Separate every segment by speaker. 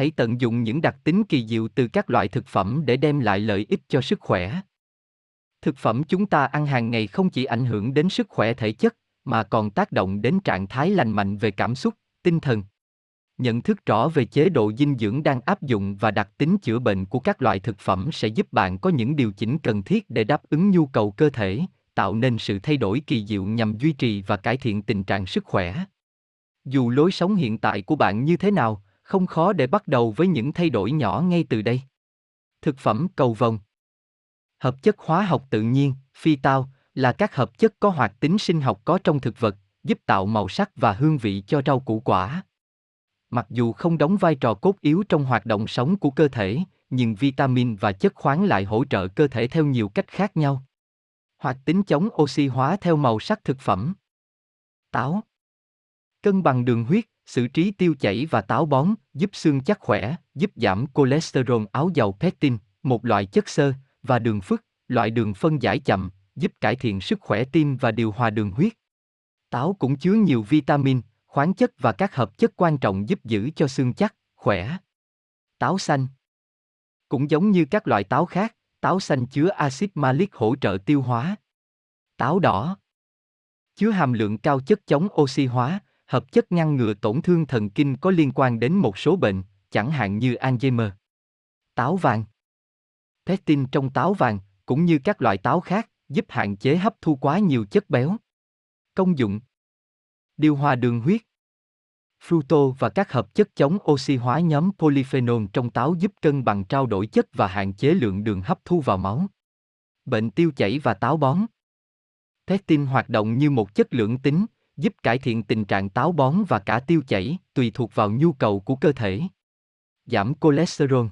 Speaker 1: Hãy tận dụng những đặc tính kỳ diệu từ các loại thực phẩm để đem lại lợi ích cho sức khỏe. Thực phẩm chúng ta ăn hàng ngày không chỉ ảnh hưởng đến sức khỏe thể chất, mà còn tác động đến trạng thái lành mạnh về cảm xúc, tinh thần. Nhận thức rõ về chế độ dinh dưỡng đang áp dụng và đặc tính chữa bệnh của các loại thực phẩm sẽ giúp bạn có những điều chỉnh cần thiết để đáp ứng nhu cầu cơ thể, tạo nên sự thay đổi kỳ diệu nhằm duy trì và cải thiện tình trạng sức khỏe. Dù lối sống hiện tại của bạn như thế nào, không khó để bắt đầu với những thay đổi nhỏ ngay từ đây. Thực phẩm cầu vồng Hợp chất hóa học tự nhiên, phi tao, là các hợp chất có hoạt tính sinh học có trong thực vật, giúp tạo màu sắc và hương vị cho rau củ quả. Mặc dù không đóng vai trò cốt yếu trong hoạt động sống của cơ thể, nhưng vitamin và chất khoáng lại hỗ trợ cơ thể theo nhiều cách khác nhau. Hoạt tính chống oxy hóa theo màu sắc thực phẩm. Táo Cân bằng đường huyết, xử trí tiêu chảy và táo bón, giúp xương chắc khỏe, giúp giảm cholesterol áo dầu pectin, một loại chất xơ, và đường phức, loại đường phân giải chậm, giúp cải thiện sức khỏe tim và điều hòa đường huyết. Táo cũng chứa nhiều vitamin, khoáng chất và các hợp chất quan trọng giúp giữ cho xương chắc, khỏe. Táo xanh Cũng giống như các loại táo khác, táo xanh chứa axit malic hỗ trợ tiêu hóa. Táo đỏ Chứa hàm lượng cao chất chống oxy hóa, hợp chất ngăn ngừa tổn thương thần kinh có liên quan đến một số bệnh, chẳng hạn như Alzheimer. Táo vàng Pectin trong táo vàng, cũng như các loại táo khác, giúp hạn chế hấp thu quá nhiều chất béo. Công dụng Điều hòa đường huyết Fruto và các hợp chất chống oxy hóa nhóm polyphenol trong táo giúp cân bằng trao đổi chất và hạn chế lượng đường hấp thu vào máu. Bệnh tiêu chảy và táo bón Pectin hoạt động như một chất lượng tính, giúp cải thiện tình trạng táo bón và cả tiêu chảy, tùy thuộc vào nhu cầu của cơ thể. Giảm cholesterol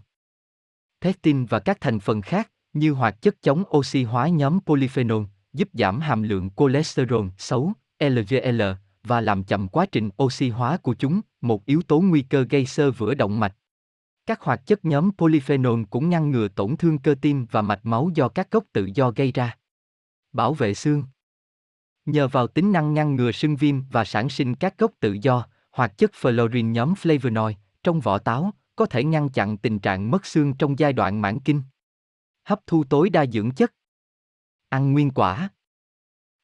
Speaker 1: Pectin và các thành phần khác, như hoạt chất chống oxy hóa nhóm polyphenol, giúp giảm hàm lượng cholesterol xấu, LDL, và làm chậm quá trình oxy hóa của chúng, một yếu tố nguy cơ gây xơ vữa động mạch. Các hoạt chất nhóm polyphenol cũng ngăn ngừa tổn thương cơ tim và mạch máu do các gốc tự do gây ra. Bảo vệ xương Nhờ vào tính năng ngăn ngừa sưng viêm và sản sinh các gốc tự do, hoạt chất fluorine nhóm flavonoid trong vỏ táo có thể ngăn chặn tình trạng mất xương trong giai đoạn mãn kinh. Hấp thu tối đa dưỡng chất. Ăn nguyên quả.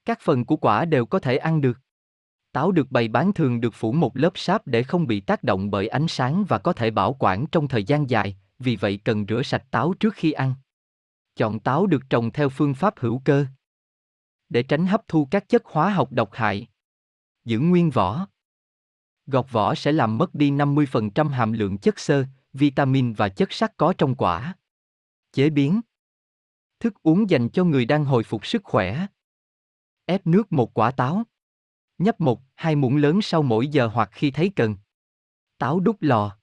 Speaker 1: Các phần của quả đều có thể ăn được. Táo được bày bán thường được phủ một lớp sáp để không bị tác động bởi ánh sáng và có thể bảo quản trong thời gian dài, vì vậy cần rửa sạch táo trước khi ăn. Chọn táo được trồng theo phương pháp hữu cơ để tránh hấp thu các chất hóa học độc hại. Giữ nguyên vỏ. Gọt vỏ sẽ làm mất đi 50% hàm lượng chất xơ, vitamin và chất sắt có trong quả. Chế biến. Thức uống dành cho người đang hồi phục sức khỏe. Ép nước một quả táo. Nhấp một, hai muỗng lớn sau mỗi giờ hoặc khi thấy cần. Táo đút lò.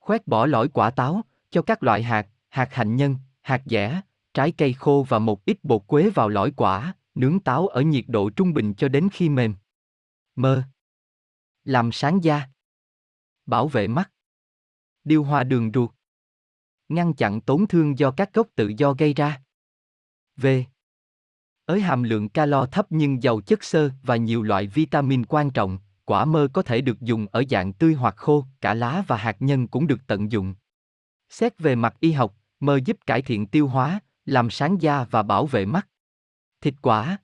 Speaker 1: Khoét bỏ lõi quả táo, cho các loại hạt, hạt hạnh nhân, hạt dẻ, trái cây khô và một ít bột quế vào lõi quả, nướng táo ở nhiệt độ trung bình cho đến khi mềm. Mơ. Làm sáng da. Bảo vệ mắt. Điều hòa đường ruột. Ngăn chặn tổn thương do các gốc tự do gây ra. V. Ới hàm lượng calo thấp nhưng giàu chất xơ và nhiều loại vitamin quan trọng, quả mơ có thể được dùng ở dạng tươi hoặc khô, cả lá và hạt nhân cũng được tận dụng. Xét về mặt y học, mơ giúp cải thiện tiêu hóa, làm sáng da và bảo vệ mắt. Thịt quả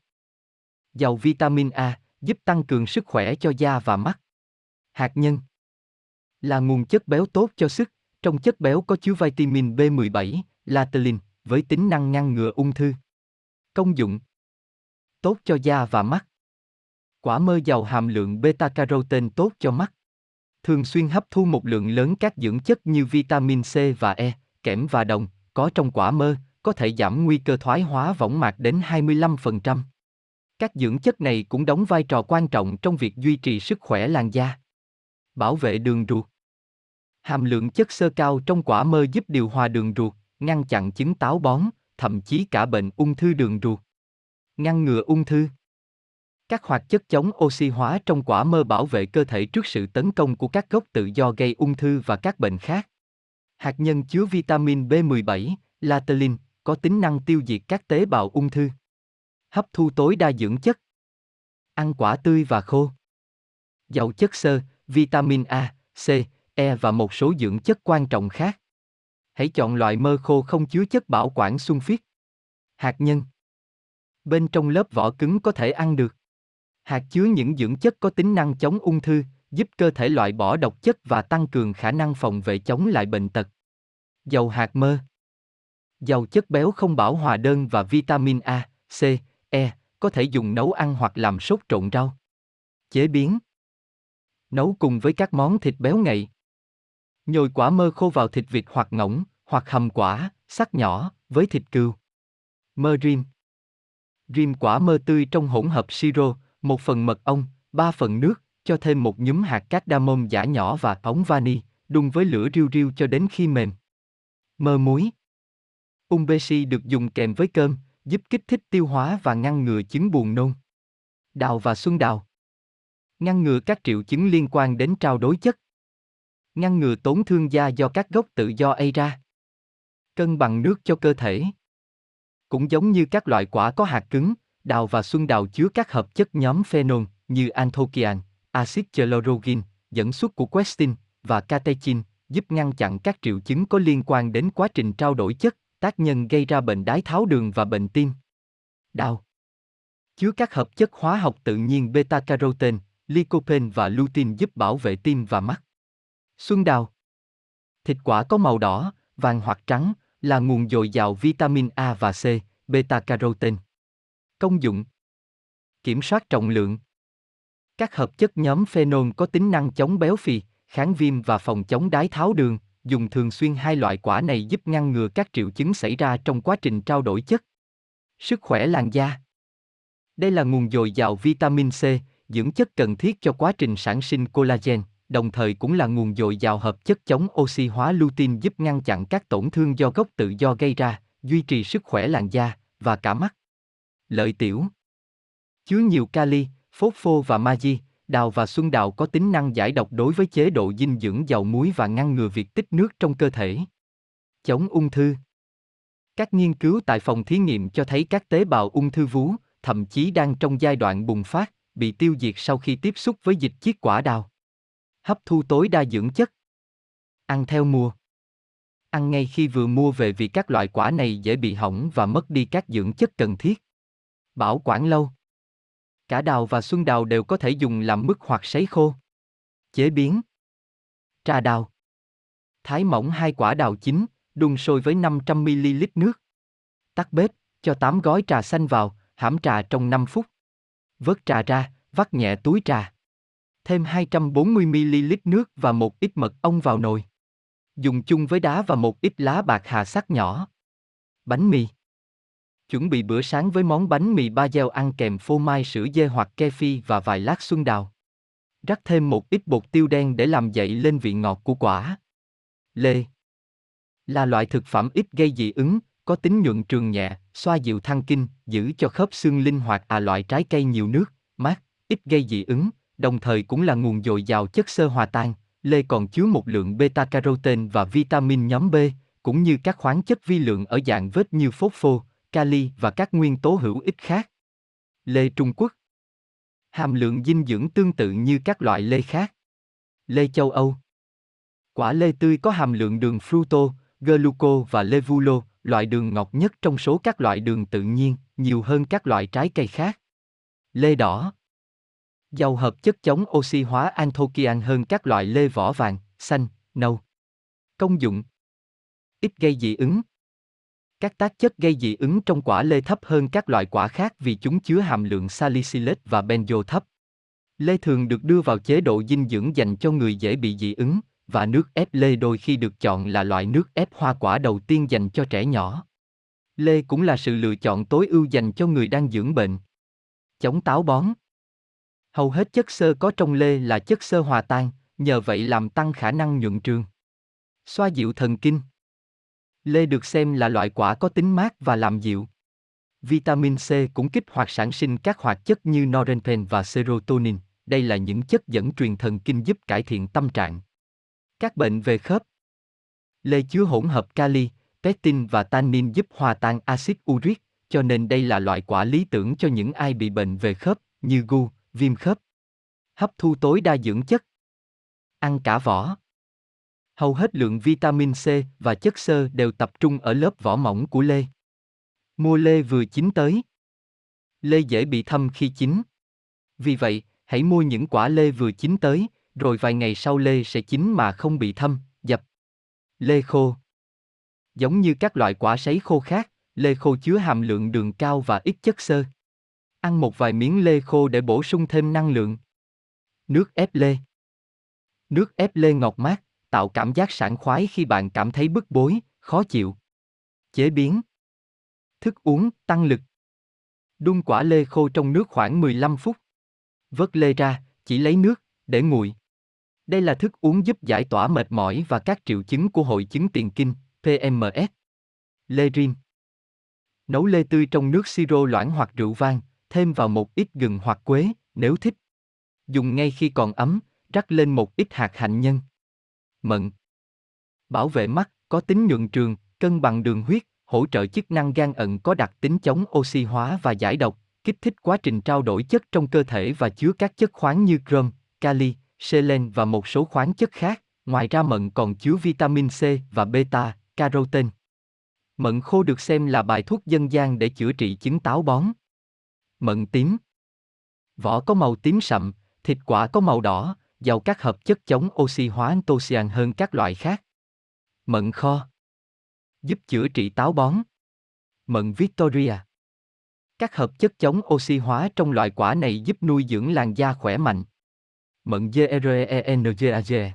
Speaker 1: Giàu vitamin A, giúp tăng cường sức khỏe cho da và mắt. Hạt nhân Là nguồn chất béo tốt cho sức, trong chất béo có chứa vitamin B17, latelin, với tính năng ngăn ngừa ung thư. Công dụng Tốt cho da và mắt. Quả mơ giàu hàm lượng beta-carotene tốt cho mắt. Thường xuyên hấp thu một lượng lớn các dưỡng chất như vitamin C và E, kẽm và đồng, có trong quả mơ, có thể giảm nguy cơ thoái hóa võng mạc đến 25%. Các dưỡng chất này cũng đóng vai trò quan trọng trong việc duy trì sức khỏe làn da. Bảo vệ đường ruột. Hàm lượng chất xơ cao trong quả mơ giúp điều hòa đường ruột, ngăn chặn chứng táo bón, thậm chí cả bệnh ung thư đường ruột. Ngăn ngừa ung thư. Các hoạt chất chống oxy hóa trong quả mơ bảo vệ cơ thể trước sự tấn công của các gốc tự do gây ung thư và các bệnh khác. Hạt nhân chứa vitamin B17, Latelin, có tính năng tiêu diệt các tế bào ung thư. Hấp thu tối đa dưỡng chất. Ăn quả tươi và khô. Giàu chất xơ, vitamin A, C, E và một số dưỡng chất quan trọng khác. Hãy chọn loại mơ khô không chứa chất bảo quản xuân phiết. Hạt nhân. Bên trong lớp vỏ cứng có thể ăn được. Hạt chứa những dưỡng chất có tính năng chống ung thư, giúp cơ thể loại bỏ độc chất và tăng cường khả năng phòng vệ chống lại bệnh tật. Dầu hạt mơ. Dầu chất béo không bảo hòa đơn và vitamin A, C, E, có thể dùng nấu ăn hoặc làm sốt trộn rau. Chế biến. Nấu cùng với các món thịt béo ngậy. Nhồi quả mơ khô vào thịt vịt hoặc ngỗng, hoặc hầm quả, sắc nhỏ, với thịt cừu. Mơ rim. Rim quả mơ tươi trong hỗn hợp siro, một phần mật ong, ba phần nước, cho thêm một nhúm hạt cardamom giả nhỏ và ống vani, đun với lửa riu riu cho đến khi mềm. Mơ muối. Umbeshi được dùng kèm với cơm, giúp kích thích tiêu hóa và ngăn ngừa chứng buồn nôn. Đào và xuân đào. Ngăn ngừa các triệu chứng liên quan đến trao đối chất. Ngăn ngừa tổn thương da do các gốc tự do ây ra. Cân bằng nước cho cơ thể. Cũng giống như các loại quả có hạt cứng, đào và xuân đào chứa các hợp chất nhóm phenol như anthocyan, axit chlorogin, dẫn xuất của questin và catechin, giúp ngăn chặn các triệu chứng có liên quan đến quá trình trao đổi chất, tác nhân gây ra bệnh đái tháo đường và bệnh tim. Đào chứa các hợp chất hóa học tự nhiên beta-carotene, lycopene và lutein giúp bảo vệ tim và mắt. Xuân đào Thịt quả có màu đỏ, vàng hoặc trắng, là nguồn dồi dào vitamin A và C, beta-carotene. Công dụng Kiểm soát trọng lượng Các hợp chất nhóm phenol có tính năng chống béo phì, kháng viêm và phòng chống đái tháo đường, dùng thường xuyên hai loại quả này giúp ngăn ngừa các triệu chứng xảy ra trong quá trình trao đổi chất. Sức khỏe làn da Đây là nguồn dồi dào vitamin C, dưỡng chất cần thiết cho quá trình sản sinh collagen, đồng thời cũng là nguồn dồi dào hợp chất chống oxy hóa lutein giúp ngăn chặn các tổn thương do gốc tự do gây ra, duy trì sức khỏe làn da và cả mắt. Lợi tiểu Chứa nhiều kali, phốt phô và magie, đào và xuân đào có tính năng giải độc đối với chế độ dinh dưỡng giàu muối và ngăn ngừa việc tích nước trong cơ thể. Chống ung thư Các nghiên cứu tại phòng thí nghiệm cho thấy các tế bào ung thư vú, thậm chí đang trong giai đoạn bùng phát, bị tiêu diệt sau khi tiếp xúc với dịch chiết quả đào. Hấp thu tối đa dưỡng chất. Ăn theo mùa. Ăn ngay khi vừa mua về vì các loại quả này dễ bị hỏng và mất đi các dưỡng chất cần thiết. Bảo quản lâu. Cả đào và xuân đào đều có thể dùng làm mứt hoặc sấy khô. Chế biến. Trà đào. Thái mỏng hai quả đào chín, đun sôi với 500ml nước. Tắt bếp, cho 8 gói trà xanh vào, hãm trà trong 5 phút. Vớt trà ra, vắt nhẹ túi trà. Thêm 240ml nước và một ít mật ong vào nồi. Dùng chung với đá và một ít lá bạc hà sắc nhỏ. Bánh mì. Chuẩn bị bữa sáng với món bánh mì ba gieo ăn kèm phô mai sữa dê hoặc ke phi và vài lát xuân đào. Rắc thêm một ít bột tiêu đen để làm dậy lên vị ngọt của quả. Lê là loại thực phẩm ít gây dị ứng, có tính nhuận trường nhẹ, xoa dịu thăng kinh, giữ cho khớp xương linh hoạt à loại trái cây nhiều nước, mát, ít gây dị ứng, đồng thời cũng là nguồn dồi dào chất xơ hòa tan. Lê còn chứa một lượng beta-carotene và vitamin nhóm B, cũng như các khoáng chất vi lượng ở dạng vết như phốt phô, kali và các nguyên tố hữu ích khác. Lê Trung Quốc Hàm lượng dinh dưỡng tương tự như các loại lê khác. Lê châu Âu Quả lê tươi có hàm lượng đường fruto, gluco và levulo, loại đường ngọt nhất trong số các loại đường tự nhiên, nhiều hơn các loại trái cây khác. Lê đỏ Giàu hợp chất chống oxy hóa anthocyan hơn các loại lê vỏ vàng, xanh, nâu. Công dụng Ít gây dị ứng, các tác chất gây dị ứng trong quả lê thấp hơn các loại quả khác vì chúng chứa hàm lượng salicylate và benzo thấp. Lê thường được đưa vào chế độ dinh dưỡng dành cho người dễ bị dị ứng, và nước ép lê đôi khi được chọn là loại nước ép hoa quả đầu tiên dành cho trẻ nhỏ. Lê cũng là sự lựa chọn tối ưu dành cho người đang dưỡng bệnh. Chống táo bón Hầu hết chất xơ có trong lê là chất xơ hòa tan, nhờ vậy làm tăng khả năng nhuận trường. Xoa dịu thần kinh Lê được xem là loại quả có tính mát và làm dịu. Vitamin C cũng kích hoạt sản sinh các hoạt chất như norepinephrine và serotonin, đây là những chất dẫn truyền thần kinh giúp cải thiện tâm trạng. Các bệnh về khớp Lê chứa hỗn hợp kali, pectin và tannin giúp hòa tan axit uric, cho nên đây là loại quả lý tưởng cho những ai bị bệnh về khớp, như gu, viêm khớp. Hấp thu tối đa dưỡng chất. Ăn cả vỏ. Hầu hết lượng vitamin C và chất xơ đều tập trung ở lớp vỏ mỏng của lê. Mua lê vừa chín tới. Lê dễ bị thâm khi chín. Vì vậy, hãy mua những quả lê vừa chín tới, rồi vài ngày sau lê sẽ chín mà không bị thâm, dập. Lê khô Giống như các loại quả sấy khô khác, lê khô chứa hàm lượng đường cao và ít chất xơ. Ăn một vài miếng lê khô để bổ sung thêm năng lượng. Nước ép lê Nước ép lê ngọt mát, tạo cảm giác sảng khoái khi bạn cảm thấy bức bối, khó chịu. Chế biến Thức uống, tăng lực Đun quả lê khô trong nước khoảng 15 phút. Vớt lê ra, chỉ lấy nước, để nguội. Đây là thức uống giúp giải tỏa mệt mỏi và các triệu chứng của hội chứng tiền kinh, PMS. Lê rim Nấu lê tươi trong nước siro loãng hoặc rượu vang, thêm vào một ít gừng hoặc quế, nếu thích. Dùng ngay khi còn ấm, rắc lên một ít hạt hạnh nhân. Mận Bảo vệ mắt, có tính nhuận trường, cân bằng đường huyết, hỗ trợ chức năng gan ẩn có đặc tính chống oxy hóa và giải độc, kích thích quá trình trao đổi chất trong cơ thể và chứa các chất khoáng như crom, kali, selen và một số khoáng chất khác. Ngoài ra mận còn chứa vitamin C và beta, carotene. Mận khô được xem là bài thuốc dân gian để chữa trị chứng táo bón. Mận tím Vỏ có màu tím sậm, thịt quả có màu đỏ, giàu các hợp chất chống oxy hóa antocian hơn các loại khác. Mận kho Giúp chữa trị táo bón. Mận Victoria Các hợp chất chống oxy hóa trong loại quả này giúp nuôi dưỡng làn da khỏe mạnh. Mận GRENGAG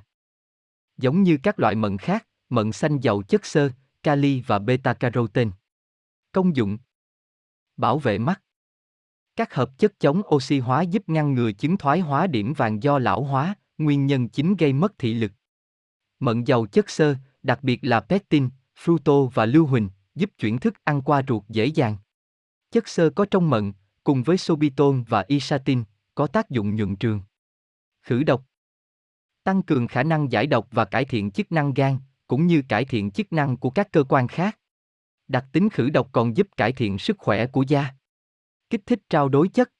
Speaker 1: Giống như các loại mận khác, mận xanh giàu chất xơ, kali và beta-carotene. Công dụng Bảo vệ mắt các hợp chất chống oxy hóa giúp ngăn ngừa chứng thoái hóa điểm vàng do lão hóa, nguyên nhân chính gây mất thị lực. Mận giàu chất xơ, đặc biệt là pectin, fructo và lưu huỳnh, giúp chuyển thức ăn qua ruột dễ dàng. Chất xơ có trong mận, cùng với sorbitol và isatin, có tác dụng nhuận trường. Khử độc Tăng cường khả năng giải độc và cải thiện chức năng gan, cũng như cải thiện chức năng của các cơ quan khác. Đặc tính khử độc còn giúp cải thiện sức khỏe của da. Kích thích trao đổi chất.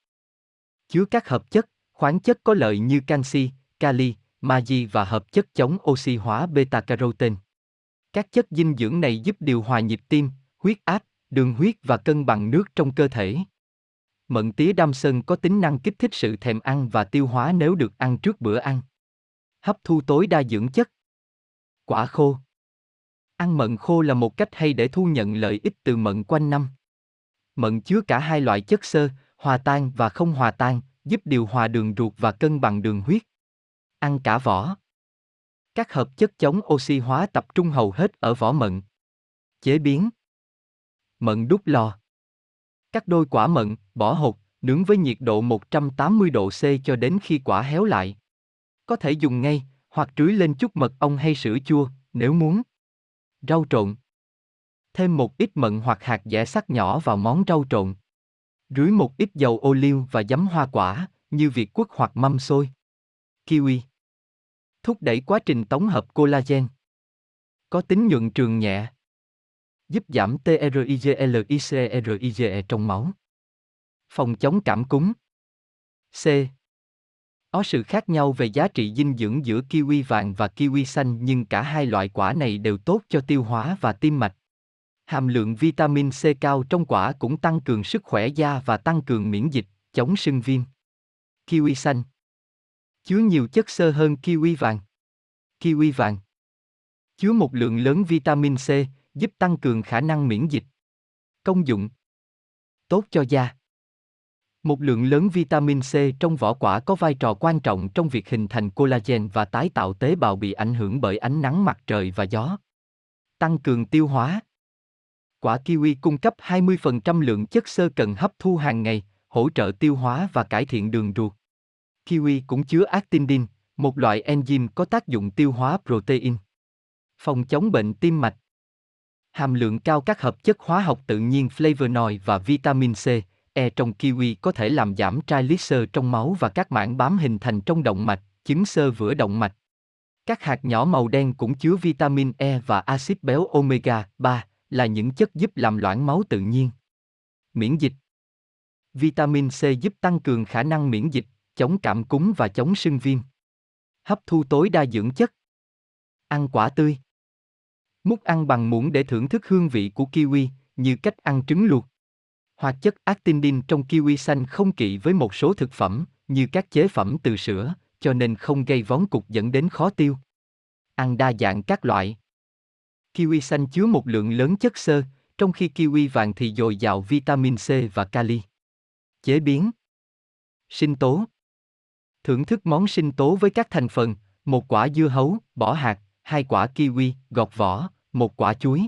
Speaker 1: Chứa các hợp chất, khoáng chất có lợi như canxi, kali, magie và hợp chất chống oxy hóa beta-carotene. Các chất dinh dưỡng này giúp điều hòa nhịp tim, huyết áp, đường huyết và cân bằng nước trong cơ thể. Mận tía đam sơn có tính năng kích thích sự thèm ăn và tiêu hóa nếu được ăn trước bữa ăn. Hấp thu tối đa dưỡng chất. Quả khô. Ăn mận khô là một cách hay để thu nhận lợi ích từ mận quanh năm. Mận chứa cả hai loại chất xơ, hòa tan và không hòa tan, giúp điều hòa đường ruột và cân bằng đường huyết. Ăn cả vỏ. Các hợp chất chống oxy hóa tập trung hầu hết ở vỏ mận. Chế biến. Mận đút lò. Các đôi quả mận, bỏ hột, nướng với nhiệt độ 180 độ C cho đến khi quả héo lại. Có thể dùng ngay, hoặc trưới lên chút mật ong hay sữa chua, nếu muốn. Rau trộn. Thêm một ít mận hoặc hạt dẻ sắc nhỏ vào món rau trộn. Rưới một ít dầu ô liu và giấm hoa quả, như việt quất hoặc mâm xôi. Kiwi. Thúc đẩy quá trình tổng hợp collagen. Có tính nhuận trường nhẹ. Giúp giảm TRIGLICERIGE trong máu. Phòng chống cảm cúm. C. Có sự khác nhau về giá trị dinh dưỡng giữa kiwi vàng và kiwi xanh nhưng cả hai loại quả này đều tốt cho tiêu hóa và tim mạch. Hàm lượng vitamin C cao trong quả cũng tăng cường sức khỏe da và tăng cường miễn dịch, chống sưng viêm. Kiwi xanh chứa nhiều chất xơ hơn kiwi vàng. Kiwi vàng chứa một lượng lớn vitamin C, giúp tăng cường khả năng miễn dịch. Công dụng tốt cho da. Một lượng lớn vitamin C trong vỏ quả có vai trò quan trọng trong việc hình thành collagen và tái tạo tế bào bị ảnh hưởng bởi ánh nắng mặt trời và gió. Tăng cường tiêu hóa. Quả kiwi cung cấp 20% lượng chất xơ cần hấp thu hàng ngày, hỗ trợ tiêu hóa và cải thiện đường ruột. Kiwi cũng chứa actindin, một loại enzyme có tác dụng tiêu hóa protein. Phòng chống bệnh tim mạch. Hàm lượng cao các hợp chất hóa học tự nhiên flavonoid và vitamin C, E trong kiwi có thể làm giảm triglycer trong máu và các mảng bám hình thành trong động mạch, chứng sơ vữa động mạch. Các hạt nhỏ màu đen cũng chứa vitamin E và axit béo omega 3 là những chất giúp làm loãng máu tự nhiên. Miễn dịch Vitamin C giúp tăng cường khả năng miễn dịch, chống cảm cúm và chống sưng viêm. Hấp thu tối đa dưỡng chất. Ăn quả tươi. Múc ăn bằng muỗng để thưởng thức hương vị của kiwi, như cách ăn trứng luộc. Hoạt chất actinidin trong kiwi xanh không kỵ với một số thực phẩm, như các chế phẩm từ sữa, cho nên không gây vón cục dẫn đến khó tiêu. Ăn đa dạng các loại. Kiwi xanh chứa một lượng lớn chất xơ, trong khi kiwi vàng thì dồi dào vitamin C và kali. Chế biến Sinh tố Thưởng thức món sinh tố với các thành phần, một quả dưa hấu, bỏ hạt, hai quả kiwi, gọt vỏ, một quả chuối.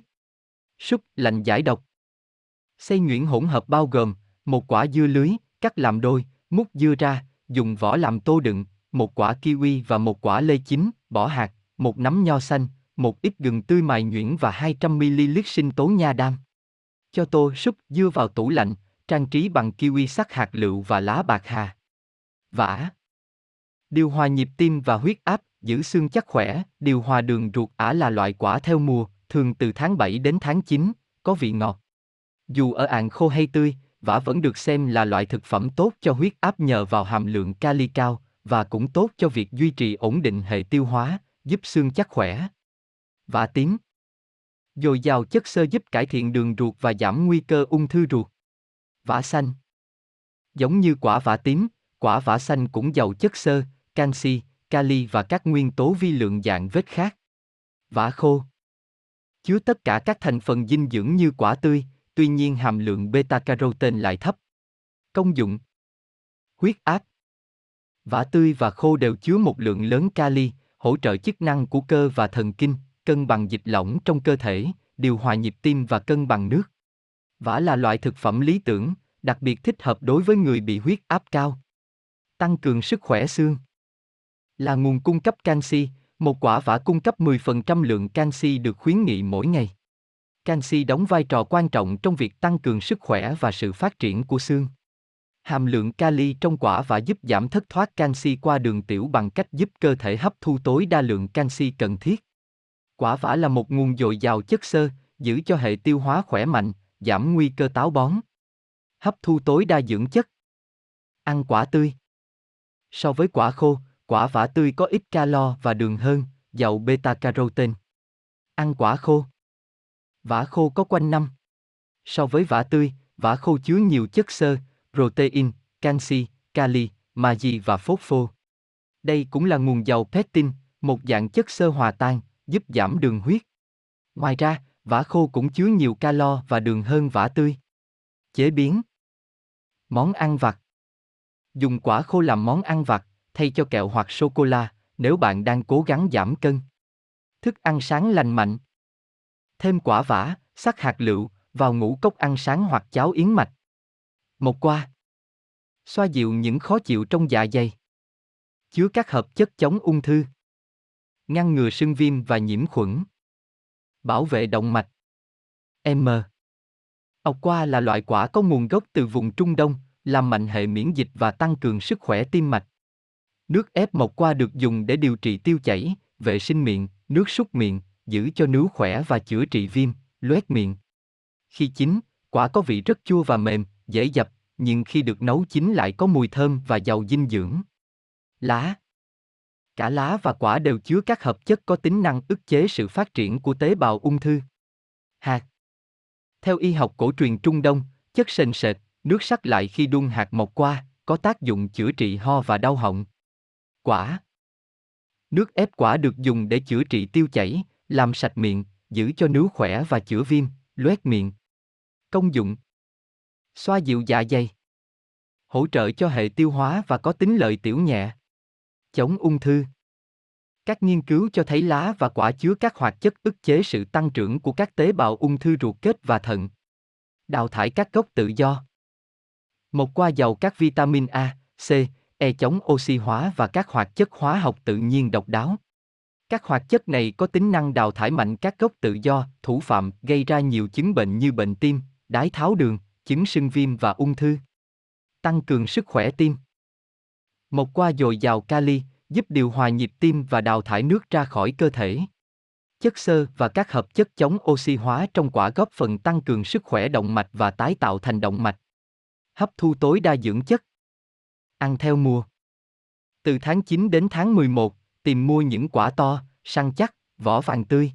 Speaker 1: Súp, lạnh giải độc. Xay nhuyễn hỗn hợp bao gồm, một quả dưa lưới, cắt làm đôi, múc dưa ra, dùng vỏ làm tô đựng, một quả kiwi và một quả lê chín, bỏ hạt, một nắm nho xanh, một ít gừng tươi mài nhuyễn và 200ml sinh tố nha đam. Cho tô súp dưa vào tủ lạnh, trang trí bằng kiwi sắc hạt lựu và lá bạc hà. Vả. Điều hòa nhịp tim và huyết áp, giữ xương chắc khỏe, điều hòa đường ruột ả là loại quả theo mùa, thường từ tháng 7 đến tháng 9, có vị ngọt. Dù ở ạng khô hay tươi, vả vẫn được xem là loại thực phẩm tốt cho huyết áp nhờ vào hàm lượng kali cao và cũng tốt cho việc duy trì ổn định hệ tiêu hóa, giúp xương chắc khỏe. Vả tím Dồi dào chất xơ giúp cải thiện đường ruột và giảm nguy cơ ung thư ruột. Vả xanh Giống như quả vả tím, quả vả xanh cũng giàu chất xơ, canxi, kali và các nguyên tố vi lượng dạng vết khác. Vả khô Chứa tất cả các thành phần dinh dưỡng như quả tươi, tuy nhiên hàm lượng beta-carotene lại thấp. Công dụng Huyết áp Vả tươi và khô đều chứa một lượng lớn kali, hỗ trợ chức năng của cơ và thần kinh, cân bằng dịch lỏng trong cơ thể, điều hòa nhịp tim và cân bằng nước. Vả là loại thực phẩm lý tưởng, đặc biệt thích hợp đối với người bị huyết áp cao. Tăng cường sức khỏe xương. Là nguồn cung cấp canxi, một quả vả cung cấp 10% lượng canxi được khuyến nghị mỗi ngày. Canxi đóng vai trò quan trọng trong việc tăng cường sức khỏe và sự phát triển của xương. Hàm lượng kali trong quả vả giúp giảm thất thoát canxi qua đường tiểu bằng cách giúp cơ thể hấp thu tối đa lượng canxi cần thiết. Quả vả là một nguồn dồi dào chất xơ, giữ cho hệ tiêu hóa khỏe mạnh, giảm nguy cơ táo bón. Hấp thu tối đa dưỡng chất. Ăn quả tươi. So với quả khô, quả vả tươi có ít calo và đường hơn, giàu beta-carotene. Ăn quả khô. Vả khô có quanh năm. So với vả tươi, vả khô chứa nhiều chất xơ, protein, canxi, kali, magie và phosphor. Đây cũng là nguồn giàu pectin, một dạng chất xơ hòa tan, giúp giảm đường huyết. Ngoài ra, vả khô cũng chứa nhiều calo và đường hơn vả tươi. Chế biến Món ăn vặt Dùng quả khô làm món ăn vặt, thay cho kẹo hoặc sô-cô-la, nếu bạn đang cố gắng giảm cân. Thức ăn sáng lành mạnh Thêm quả vả, sắc hạt lựu, vào ngũ cốc ăn sáng hoặc cháo yến mạch. Một qua. Xoa dịu những khó chịu trong dạ dày. Chứa các hợp chất chống ung thư. Ngăn ngừa sưng viêm và nhiễm khuẩn. Bảo vệ động mạch. M. Ốc qua là loại quả có nguồn gốc từ vùng Trung Đông, làm mạnh hệ miễn dịch và tăng cường sức khỏe tim mạch. Nước ép mộc qua được dùng để điều trị tiêu chảy, vệ sinh miệng, nước súc miệng, giữ cho nướu khỏe và chữa trị viêm, loét miệng. Khi chín, quả có vị rất chua và mềm, dễ dập, nhưng khi được nấu chín lại có mùi thơm và giàu dinh dưỡng. Lá Cả lá và quả đều chứa các hợp chất có tính năng ức chế sự phát triển của tế bào ung thư. Hạt Theo y học cổ truyền Trung Đông, chất sền sệt, nước sắc lại khi đun hạt mọc qua, có tác dụng chữa trị ho và đau họng. Quả Nước ép quả được dùng để chữa trị tiêu chảy, làm sạch miệng, giữ cho nướu khỏe và chữa viêm, loét miệng. Công dụng Xoa dịu dạ dày Hỗ trợ cho hệ tiêu hóa và có tính lợi tiểu nhẹ. Chống ung thư Các nghiên cứu cho thấy lá và quả chứa các hoạt chất ức chế sự tăng trưởng của các tế bào ung thư ruột kết và thận. Đào thải các gốc tự do. Một qua giàu các vitamin A, C, E chống oxy hóa và các hoạt chất hóa học tự nhiên độc đáo. Các hoạt chất này có tính năng đào thải mạnh các gốc tự do, thủ phạm, gây ra nhiều chứng bệnh như bệnh tim, đái tháo đường, chứng sưng viêm và ung thư. Tăng cường sức khỏe tim. Mộc qua dồi dào kali, giúp điều hòa nhịp tim và đào thải nước ra khỏi cơ thể. Chất xơ và các hợp chất chống oxy hóa trong quả góp phần tăng cường sức khỏe động mạch và tái tạo thành động mạch. Hấp thu tối đa dưỡng chất. Ăn theo mùa. Từ tháng 9 đến tháng 11, tìm mua những quả to, săn chắc, vỏ vàng tươi.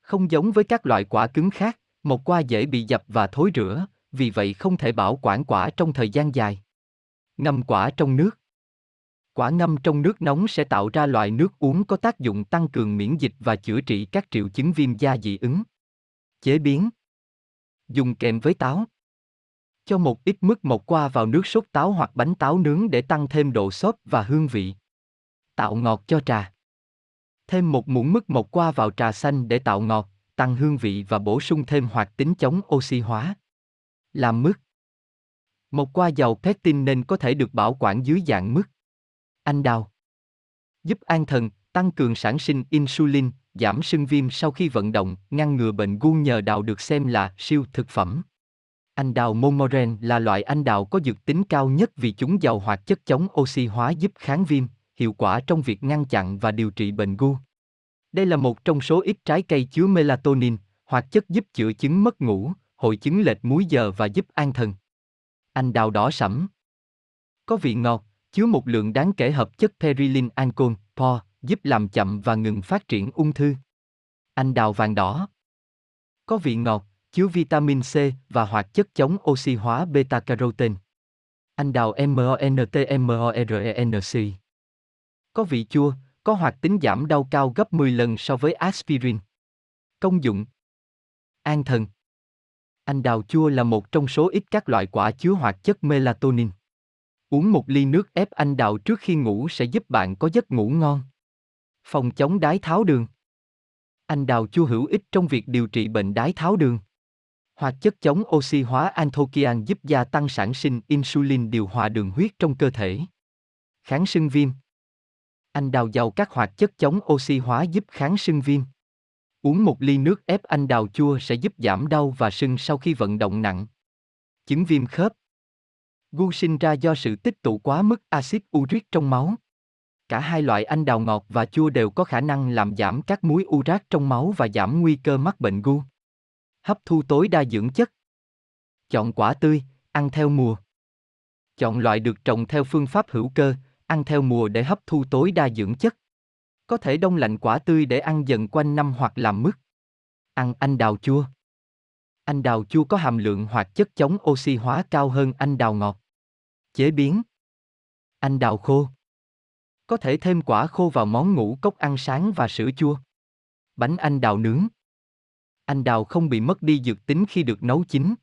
Speaker 1: Không giống với các loại quả cứng khác, một qua dễ bị dập và thối rữa, vì vậy không thể bảo quản quả trong thời gian dài. Ngâm quả trong nước. Quả ngâm trong nước nóng sẽ tạo ra loại nước uống có tác dụng tăng cường miễn dịch và chữa trị các triệu chứng viêm da dị ứng. Chế biến. Dùng kèm với táo. Cho một ít mứt mộc qua vào nước sốt táo hoặc bánh táo nướng để tăng thêm độ xốp và hương vị. Tạo ngọt cho trà. Thêm một muỗng mứt mộc qua vào trà xanh để tạo ngọt, tăng hương vị và bổ sung thêm hoạt tính chống oxy hóa. Làm mứt. Mộc qua giàu pectin nên có thể được bảo quản dưới dạng mứt. Anh đào. Giúp an thần, tăng cường sản sinh insulin, giảm sưng viêm sau khi vận động, ngăn ngừa bệnh gu nhờ đào được xem là siêu thực phẩm. Anh đào Momoren là loại anh đào có dược tính cao nhất vì chúng giàu hoạt chất chống oxy hóa giúp kháng viêm, hiệu quả trong việc ngăn chặn và điều trị bệnh gu. Đây là một trong số ít trái cây chứa melatonin, hoạt chất giúp chữa chứng mất ngủ, hội chứng lệch múi giờ và giúp an thần. Anh đào đỏ sẫm. Có vị ngọt, chứa một lượng đáng kể hợp chất perilin ancol, PO, giúp làm chậm và ngừng phát triển ung thư. Anh đào vàng đỏ. Có vị ngọt, chứa vitamin C và hoạt chất chống oxy hóa beta carotene. Anh đào MONTMORENC. Có vị chua, có hoạt tính giảm đau cao gấp 10 lần so với aspirin. Công dụng An thần Anh đào chua là một trong số ít các loại quả chứa hoạt chất melatonin. Uống một ly nước ép anh đào trước khi ngủ sẽ giúp bạn có giấc ngủ ngon. Phòng chống đái tháo đường Anh đào chua hữu ích trong việc điều trị bệnh đái tháo đường. Hoạt chất chống oxy hóa anthokian giúp gia tăng sản sinh insulin điều hòa đường huyết trong cơ thể. Kháng sưng viêm anh đào giàu các hoạt chất chống oxy hóa giúp kháng sưng viêm. Uống một ly nước ép anh đào chua sẽ giúp giảm đau và sưng sau khi vận động nặng. Chứng viêm khớp. Gu sinh ra do sự tích tụ quá mức axit uric trong máu. Cả hai loại anh đào ngọt và chua đều có khả năng làm giảm các muối urat trong máu và giảm nguy cơ mắc bệnh gu. Hấp thu tối đa dưỡng chất. Chọn quả tươi, ăn theo mùa. Chọn loại được trồng theo phương pháp hữu cơ, ăn theo mùa để hấp thu tối đa dưỡng chất. Có thể đông lạnh quả tươi để ăn dần quanh năm hoặc làm mứt. Ăn anh đào chua. Anh đào chua có hàm lượng hoạt chất chống oxy hóa cao hơn anh đào ngọt. Chế biến. Anh đào khô. Có thể thêm quả khô vào món ngũ cốc ăn sáng và sữa chua. Bánh anh đào nướng. Anh đào không bị mất đi dược tính khi được nấu chín.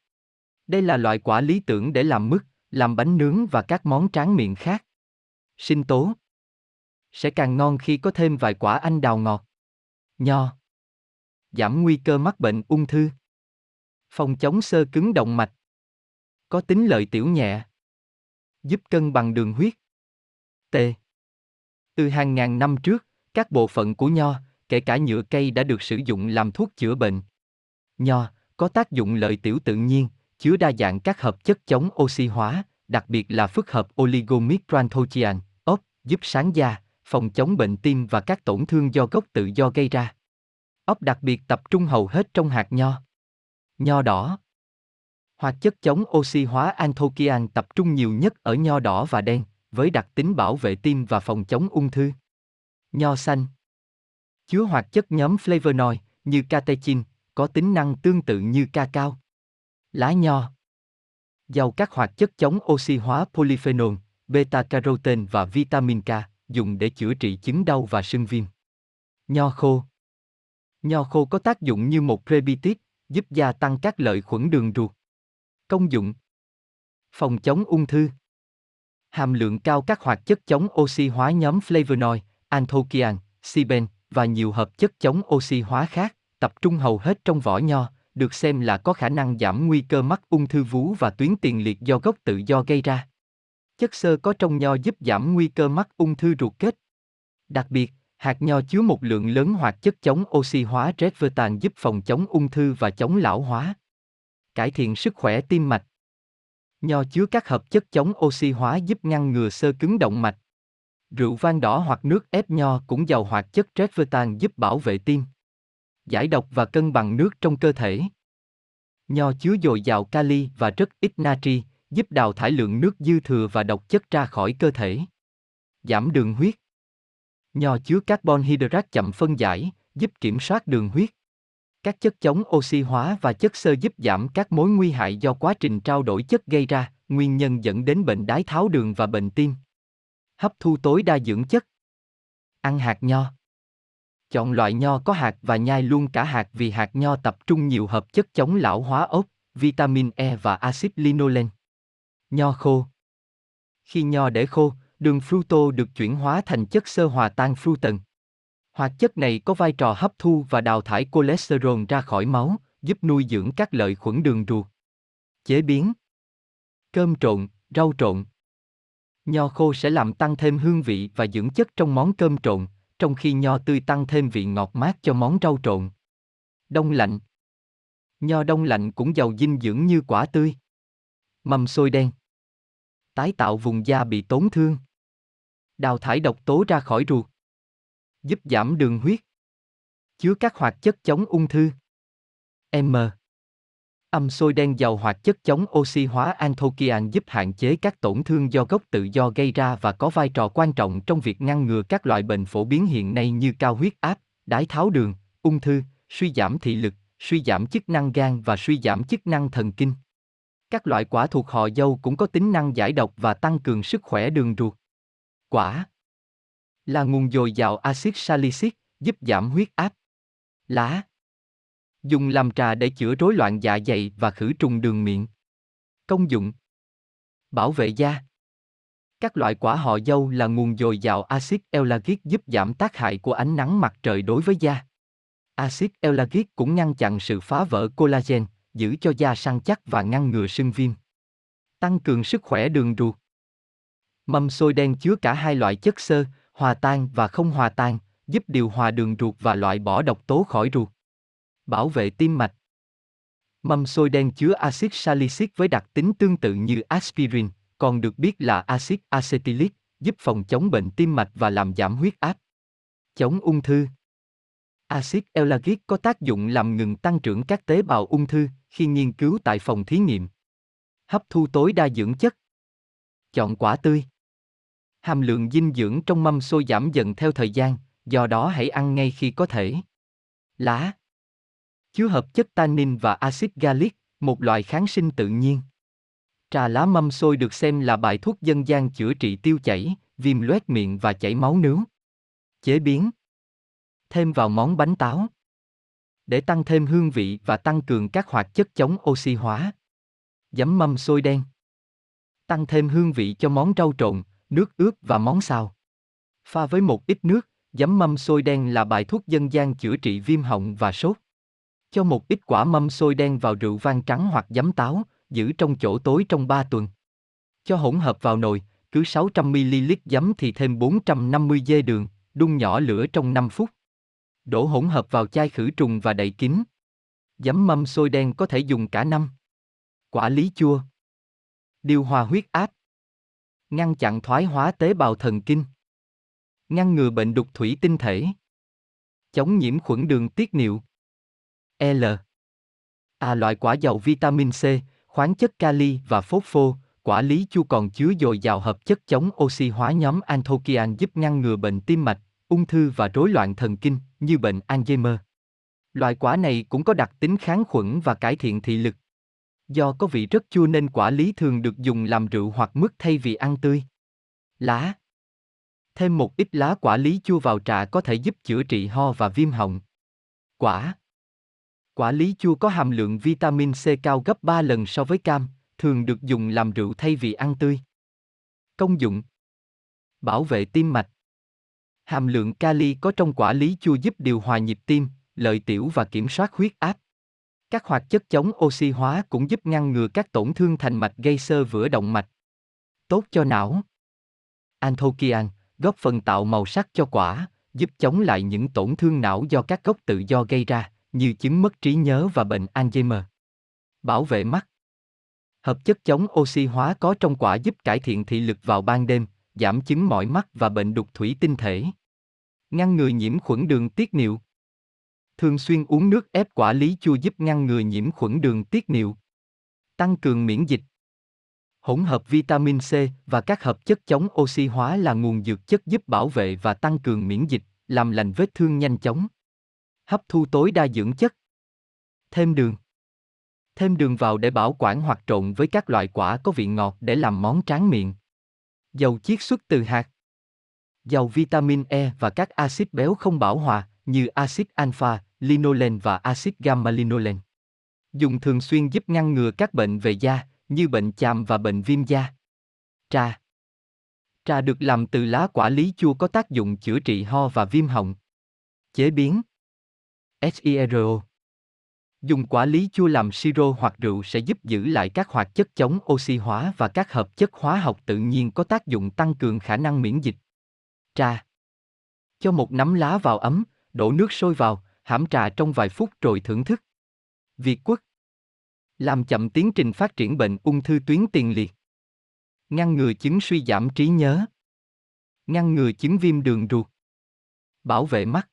Speaker 1: Đây là loại quả lý tưởng để làm mứt, làm bánh nướng và các món tráng miệng khác. Sinh tố. Sẽ càng ngon khi có thêm vài quả anh đào ngọt. Nho. Giảm nguy cơ mắc bệnh ung thư. Phòng chống sơ cứng động mạch. Có tính lợi tiểu nhẹ. Giúp cân bằng đường huyết. T. Từ hàng ngàn năm trước, các bộ phận của nho, kể cả nhựa cây đã được sử dụng làm thuốc chữa bệnh. Nho có tác dụng lợi tiểu tự nhiên, chứa đa dạng các hợp chất chống oxy hóa, đặc biệt là phức hợp oligomicranthochian, ốc, giúp sáng da, phòng chống bệnh tim và các tổn thương do gốc tự do gây ra. Ốc đặc biệt tập trung hầu hết trong hạt nho. Nho đỏ Hoạt chất chống oxy hóa anthokian tập trung nhiều nhất ở nho đỏ và đen, với đặc tính bảo vệ tim và phòng chống ung thư. Nho xanh Chứa hoạt chất nhóm flavonoid, như catechin, có tính năng tương tự như ca cao. Lá nho giàu các hoạt chất chống oxy hóa polyphenol, beta-carotene và vitamin K, dùng để chữa trị chứng đau và sưng viêm. Nho khô Nho khô có tác dụng như một prebiotic, giúp gia tăng các lợi khuẩn đường ruột. Công dụng Phòng chống ung thư Hàm lượng cao các hoạt chất chống oxy hóa nhóm flavonoid, anthokian, siben và nhiều hợp chất chống oxy hóa khác, tập trung hầu hết trong vỏ nho, được xem là có khả năng giảm nguy cơ mắc ung thư vú và tuyến tiền liệt do gốc tự do gây ra. Chất xơ có trong nho giúp giảm nguy cơ mắc ung thư ruột kết. Đặc biệt, hạt nho chứa một lượng lớn hoạt chất chống oxy hóa resveratrol giúp phòng chống ung thư và chống lão hóa. Cải thiện sức khỏe tim mạch. Nho chứa các hợp chất chống oxy hóa giúp ngăn ngừa sơ cứng động mạch. Rượu vang đỏ hoặc nước ép nho cũng giàu hoạt chất resveratrol giúp bảo vệ tim giải độc và cân bằng nước trong cơ thể. Nho chứa dồi dào kali và rất ít natri, giúp đào thải lượng nước dư thừa và độc chất ra khỏi cơ thể. Giảm đường huyết. Nho chứa carbon hydrate chậm phân giải, giúp kiểm soát đường huyết. Các chất chống oxy hóa và chất xơ giúp giảm các mối nguy hại do quá trình trao đổi chất gây ra, nguyên nhân dẫn đến bệnh đái tháo đường và bệnh tim. Hấp thu tối đa dưỡng chất. Ăn hạt nho. Chọn loại nho có hạt và nhai luôn cả hạt vì hạt nho tập trung nhiều hợp chất chống lão hóa ốc, vitamin E và axit linolen. Nho khô. Khi nho để khô, đường fructose được chuyển hóa thành chất xơ hòa tan fructan. Hoạt chất này có vai trò hấp thu và đào thải cholesterol ra khỏi máu, giúp nuôi dưỡng các lợi khuẩn đường ruột. Chế biến Cơm trộn, rau trộn Nho khô sẽ làm tăng thêm hương vị và dưỡng chất trong món cơm trộn, trong khi nho tươi tăng thêm vị ngọt mát cho món rau trộn. Đông lạnh Nho đông lạnh cũng giàu dinh dưỡng như quả tươi. Mầm xôi đen Tái tạo vùng da bị tổn thương. Đào thải độc tố ra khỏi ruột giúp giảm đường huyết. Chứa các hoạt chất chống ung thư. M. Âm sôi đen giàu hoạt chất chống oxy hóa anthocyan giúp hạn chế các tổn thương do gốc tự do gây ra và có vai trò quan trọng trong việc ngăn ngừa các loại bệnh phổ biến hiện nay như cao huyết áp, đái tháo đường, ung thư, suy giảm thị lực, suy giảm chức năng gan và suy giảm chức năng thần kinh. Các loại quả thuộc họ dâu cũng có tính năng giải độc và tăng cường sức khỏe đường ruột. Quả là nguồn dồi dào axit salicylic, giúp giảm huyết áp. Lá Dùng làm trà để chữa rối loạn dạ dày và khử trùng đường miệng. Công dụng Bảo vệ da Các loại quả họ dâu là nguồn dồi dào axit ellagic giúp giảm tác hại của ánh nắng mặt trời đối với da. Axit ellagic cũng ngăn chặn sự phá vỡ collagen, giữ cho da săn chắc và ngăn ngừa sưng viêm. Tăng cường sức khỏe đường ruột. Mâm xôi đen chứa cả hai loại chất xơ, hòa tan và không hòa tan, giúp điều hòa đường ruột và loại bỏ độc tố khỏi ruột. Bảo vệ tim mạch. Mâm xôi đen chứa axit salicylic với đặc tính tương tự như aspirin, còn được biết là axit acetylic, giúp phòng chống bệnh tim mạch và làm giảm huyết áp. Chống ung thư. Axit ellagic có tác dụng làm ngừng tăng trưởng các tế bào ung thư khi nghiên cứu tại phòng thí nghiệm. Hấp thu tối đa dưỡng chất. Chọn quả tươi. Hàm lượng dinh dưỡng trong mâm xôi giảm dần theo thời gian, do đó hãy ăn ngay khi có thể. Lá Chứa hợp chất tannin và axit gallic, một loại kháng sinh tự nhiên. Trà lá mâm xôi được xem là bài thuốc dân gian chữa trị tiêu chảy, viêm loét miệng và chảy máu nướng. Chế biến Thêm vào món bánh táo. Để tăng thêm hương vị và tăng cường các hoạt chất chống oxy hóa. Giấm mâm xôi đen. Tăng thêm hương vị cho món rau trộn, nước ướp và món xào. Pha với một ít nước, giấm mâm xôi đen là bài thuốc dân gian chữa trị viêm họng và sốt. Cho một ít quả mâm xôi đen vào rượu vang trắng hoặc giấm táo, giữ trong chỗ tối trong 3 tuần. Cho hỗn hợp vào nồi, cứ 600ml giấm thì thêm 450 g đường, đun nhỏ lửa trong 5 phút. Đổ hỗn hợp vào chai khử trùng và đậy kín. Giấm mâm xôi đen có thể dùng cả năm. Quả lý chua. Điều hòa huyết áp ngăn chặn thoái hóa tế bào thần kinh, ngăn ngừa bệnh đục thủy tinh thể, chống nhiễm khuẩn đường tiết niệu. L. A loại quả giàu vitamin C, khoáng chất kali và phốt-phô, quả lý chu còn chứa dồi dào hợp chất chống oxy hóa nhóm anthocyan giúp ngăn ngừa bệnh tim mạch, ung thư và rối loạn thần kinh như bệnh Alzheimer. Loại quả này cũng có đặc tính kháng khuẩn và cải thiện thị lực. Do có vị rất chua nên quả lý thường được dùng làm rượu hoặc mứt thay vì ăn tươi. Lá Thêm một ít lá quả lý chua vào trà có thể giúp chữa trị ho và viêm họng. Quả Quả lý chua có hàm lượng vitamin C cao gấp 3 lần so với cam, thường được dùng làm rượu thay vì ăn tươi. Công dụng Bảo vệ tim mạch Hàm lượng kali có trong quả lý chua giúp điều hòa nhịp tim, lợi tiểu và kiểm soát huyết áp. Các hoạt chất chống oxy hóa cũng giúp ngăn ngừa các tổn thương thành mạch gây xơ vữa động mạch. Tốt cho não. Anthokian, góp phần tạo màu sắc cho quả, giúp chống lại những tổn thương não do các gốc tự do gây ra, như chứng mất trí nhớ và bệnh Alzheimer. Bảo vệ mắt. Hợp chất chống oxy hóa có trong quả giúp cải thiện thị lực vào ban đêm, giảm chứng mỏi mắt và bệnh đục thủy tinh thể. Ngăn ngừa nhiễm khuẩn đường tiết niệu. Thường xuyên uống nước ép quả lý chua giúp ngăn ngừa nhiễm khuẩn đường tiết niệu. Tăng cường miễn dịch. Hỗn hợp vitamin C và các hợp chất chống oxy hóa là nguồn dược chất giúp bảo vệ và tăng cường miễn dịch, làm lành vết thương nhanh chóng. Hấp thu tối đa dưỡng chất. Thêm đường. Thêm đường vào để bảo quản hoặc trộn với các loại quả có vị ngọt để làm món tráng miệng. Dầu chiết xuất từ hạt. Dầu vitamin E và các axit béo không bảo hòa như axit alpha, linolen và axit gamma linolen. Dùng thường xuyên giúp ngăn ngừa các bệnh về da, như bệnh chàm và bệnh viêm da. Trà Trà được làm từ lá quả lý chua có tác dụng chữa trị ho và viêm họng. Chế biến SIRO Dùng quả lý chua làm siro hoặc rượu sẽ giúp giữ lại các hoạt chất chống oxy hóa và các hợp chất hóa học tự nhiên có tác dụng tăng cường khả năng miễn dịch. Trà Cho một nắm lá vào ấm, đổ nước sôi vào, hãm trà trong vài phút rồi thưởng thức. Việt Quốc Làm chậm tiến trình phát triển bệnh ung thư tuyến tiền liệt. Ngăn ngừa chứng suy giảm trí nhớ. Ngăn ngừa chứng viêm đường ruột. Bảo vệ mắt.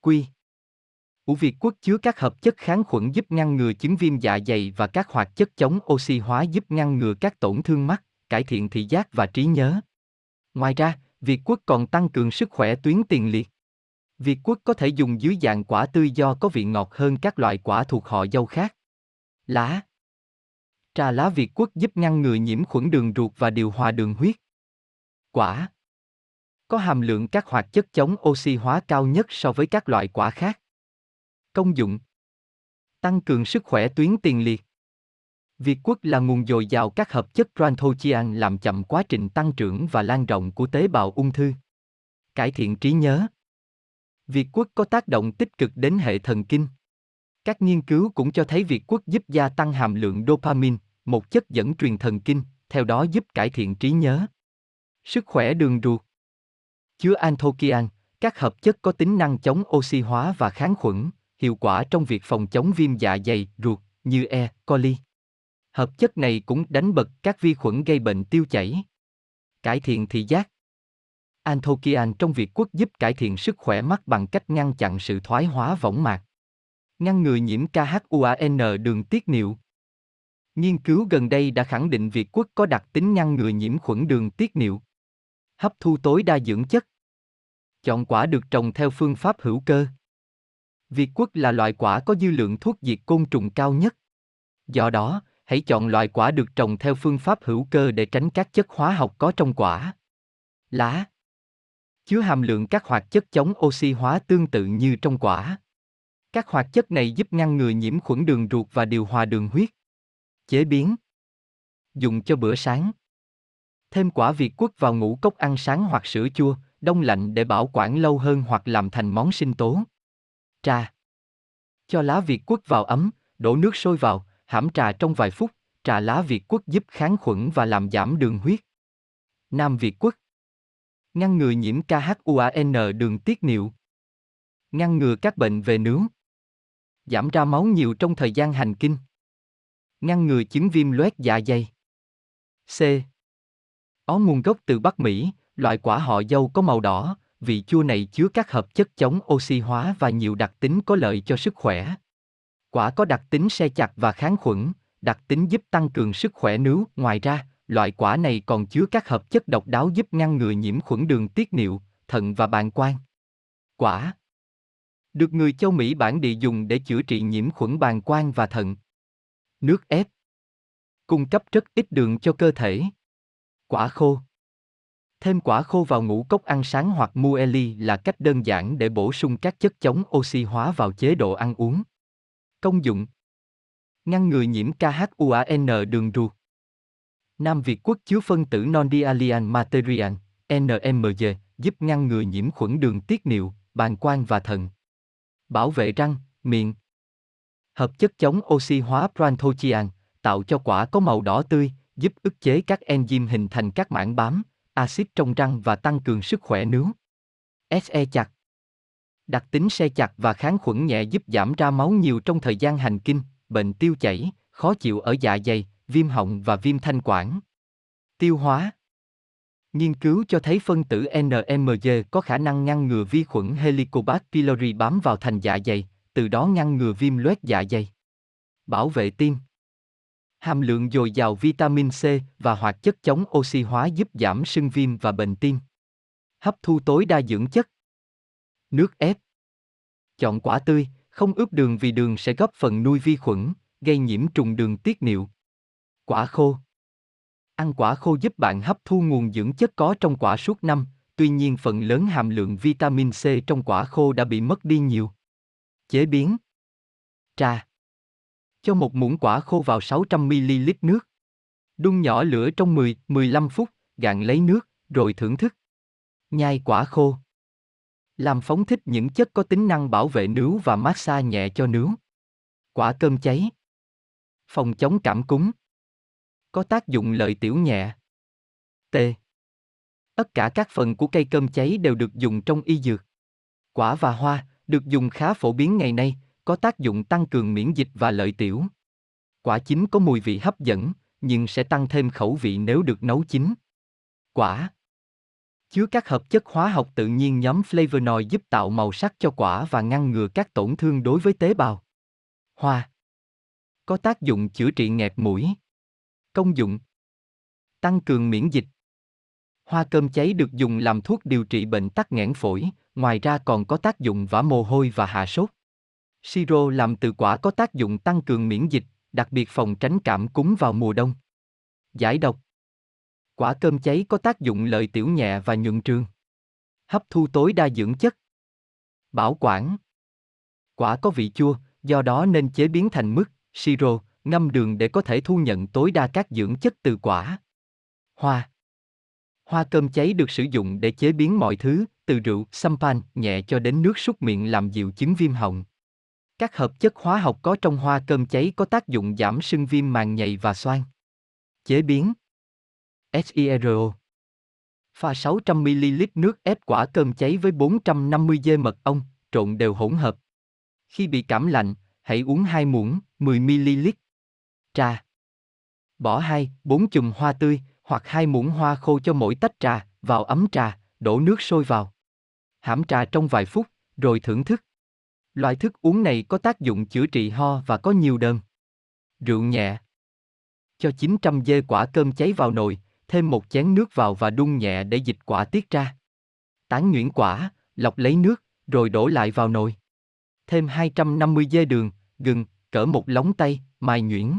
Speaker 1: Quy Ủ Việt Quốc chứa các hợp chất kháng khuẩn giúp ngăn ngừa chứng viêm dạ dày và các hoạt chất chống oxy hóa giúp ngăn ngừa các tổn thương mắt, cải thiện thị giác và trí nhớ. Ngoài ra, Việt Quốc còn tăng cường sức khỏe tuyến tiền liệt. Việt quất có thể dùng dưới dạng quả tươi do có vị ngọt hơn các loại quả thuộc họ dâu khác. Lá Trà lá Việt quất giúp ngăn ngừa nhiễm khuẩn đường ruột và điều hòa đường huyết. Quả Có hàm lượng các hoạt chất chống oxy hóa cao nhất so với các loại quả khác. Công dụng Tăng cường sức khỏe tuyến tiền liệt. Việt quất là nguồn dồi dào các hợp chất Ranthochian làm chậm quá trình tăng trưởng và lan rộng của tế bào ung thư. Cải thiện trí nhớ. Việt quất có tác động tích cực đến hệ thần kinh. Các nghiên cứu cũng cho thấy Việt quất giúp gia tăng hàm lượng dopamine, một chất dẫn truyền thần kinh, theo đó giúp cải thiện trí nhớ. Sức khỏe đường ruột. Chứa anthokian, các hợp chất có tính năng chống oxy hóa và kháng khuẩn, hiệu quả trong việc phòng chống viêm dạ dày, ruột, như E. coli. Hợp chất này cũng đánh bật các vi khuẩn gây bệnh tiêu chảy. Cải thiện thị giác. Anthokian trong việc quốc giúp cải thiện sức khỏe mắt bằng cách ngăn chặn sự thoái hóa võng mạc. Ngăn ngừa nhiễm KHUAN đường tiết niệu. Nghiên cứu gần đây đã khẳng định việc quốc có đặc tính ngăn ngừa nhiễm khuẩn đường tiết niệu. Hấp thu tối đa dưỡng chất. Chọn quả được trồng theo phương pháp hữu cơ. Việt quốc là loại quả có dư lượng thuốc diệt côn trùng cao nhất. Do đó, hãy chọn loại quả được trồng theo phương pháp hữu cơ để tránh các chất hóa học có trong quả. Lá chứa hàm lượng các hoạt chất chống oxy hóa tương tự như trong quả. Các hoạt chất này giúp ngăn ngừa nhiễm khuẩn đường ruột và điều hòa đường huyết. Chế biến Dùng cho bữa sáng Thêm quả Việt quất vào ngũ cốc ăn sáng hoặc sữa chua, đông lạnh để bảo quản lâu hơn hoặc làm thành món sinh tố. Trà Cho lá Việt quất vào ấm, đổ nước sôi vào, hãm trà trong vài phút, trà lá Việt quất giúp kháng khuẩn và làm giảm đường huyết. Nam Việt quất Ngăn ngừa nhiễm KHUAN đường tiết niệu. Ngăn ngừa các bệnh về nướu. Giảm ra máu nhiều trong thời gian hành kinh. Ngăn ngừa chứng viêm loét dạ dày. C. Ó nguồn gốc từ Bắc Mỹ, loại quả họ dâu có màu đỏ, vị chua này chứa các hợp chất chống oxy hóa và nhiều đặc tính có lợi cho sức khỏe. Quả có đặc tính se chặt và kháng khuẩn, đặc tính giúp tăng cường sức khỏe nướu. Ngoài ra, loại quả này còn chứa các hợp chất độc đáo giúp ngăn ngừa nhiễm khuẩn đường tiết niệu, thận và bàng quang. Quả được người châu Mỹ bản địa dùng để chữa trị nhiễm khuẩn bàng quang và thận. Nước ép cung cấp rất ít đường cho cơ thể. Quả khô Thêm quả khô vào ngũ cốc ăn sáng hoặc muesli là cách đơn giản để bổ sung các chất chống oxy hóa vào chế độ ăn uống. Công dụng Ngăn ngừa nhiễm KHUAN đường ruột Nam Việt Quốc chứa phân tử non-dialian material, NMG, giúp ngăn ngừa nhiễm khuẩn đường tiết niệu, bàn quang và thận. Bảo vệ răng, miệng. Hợp chất chống oxy hóa Pranthochian, tạo cho quả có màu đỏ tươi, giúp ức chế các enzyme hình thành các mảng bám, axit trong răng và tăng cường sức khỏe nướu. SE chặt Đặc tính xe chặt và kháng khuẩn nhẹ giúp giảm ra máu nhiều trong thời gian hành kinh, bệnh tiêu chảy, khó chịu ở dạ dày, viêm họng và viêm thanh quản. Tiêu hóa Nghiên cứu cho thấy phân tử NMG có khả năng ngăn ngừa vi khuẩn Helicobacter pylori bám vào thành dạ dày, từ đó ngăn ngừa viêm loét dạ dày. Bảo vệ tim Hàm lượng dồi dào vitamin C và hoạt chất chống oxy hóa giúp giảm sưng viêm và bệnh tim. Hấp thu tối đa dưỡng chất. Nước ép Chọn quả tươi, không ướp đường vì đường sẽ góp phần nuôi vi khuẩn, gây nhiễm trùng đường tiết niệu. Quả khô Ăn quả khô giúp bạn hấp thu nguồn dưỡng chất có trong quả suốt năm, tuy nhiên phần lớn hàm lượng vitamin C trong quả khô đã bị mất đi nhiều. Chế biến Trà Cho một muỗng quả khô vào 600ml nước. Đun nhỏ lửa trong 10-15 phút, gạn lấy nước, rồi thưởng thức. Nhai quả khô Làm phóng thích những chất có tính năng bảo vệ nướu và massage nhẹ cho nướu. Quả cơm cháy Phòng chống cảm cúm có tác dụng lợi tiểu nhẹ. T. Tất cả các phần của cây cơm cháy đều được dùng trong y dược. Quả và hoa, được dùng khá phổ biến ngày nay, có tác dụng tăng cường miễn dịch và lợi tiểu. Quả chín có mùi vị hấp dẫn, nhưng sẽ tăng thêm khẩu vị nếu được nấu chín. Quả chứa các hợp chất hóa học tự nhiên nhóm flavonoid giúp tạo màu sắc cho quả và ngăn ngừa các tổn thương đối với tế bào. Hoa có tác dụng chữa trị nghẹt mũi. Công dụng tăng cường miễn dịch. Hoa cơm cháy được dùng làm thuốc điều trị bệnh tắc nghẽn phổi, ngoài ra còn có tác dụng vã mồ hôi và hạ sốt. Siro làm từ quả có tác dụng tăng cường miễn dịch, đặc biệt phòng tránh cảm cúm vào mùa đông. Giải độc Quả cơm cháy có tác dụng lợi tiểu nhẹ và nhuận trường. Hấp thu tối đa dưỡng chất. Bảo quản Quả có vị chua, do đó nên chế biến thành mứt, siro, ngâm đường để có thể thu nhận tối đa các dưỡng chất từ quả. Hoa Hoa cơm cháy được sử dụng để chế biến mọi thứ, từ rượu, sampan, nhẹ cho đến nước súc miệng làm dịu chứng viêm họng. Các hợp chất hóa học có trong hoa cơm cháy có tác dụng giảm sưng viêm màng nhầy và xoang. Chế biến SIRO Pha 600ml nước ép quả cơm cháy với 450 g mật ong, trộn đều hỗn hợp. Khi bị cảm lạnh, hãy uống 2 muỗng, 10ml. Trà Bỏ 2, 4 chùm hoa tươi, hoặc 2 muỗng hoa khô cho mỗi tách trà, vào ấm trà, đổ nước sôi vào. Hãm trà trong vài phút, rồi thưởng thức. Loại thức uống này có tác dụng chữa trị ho và có nhiều đơn. Rượu nhẹ. Cho 900 dê quả cơm cháy vào nồi, thêm một chén nước vào và đun nhẹ để dịch quả tiết ra. Tán nhuyễn quả, lọc lấy nước, rồi đổ lại vào nồi. Thêm 250 dê đường, gừng, cỡ một lóng tay, mài nhuyễn.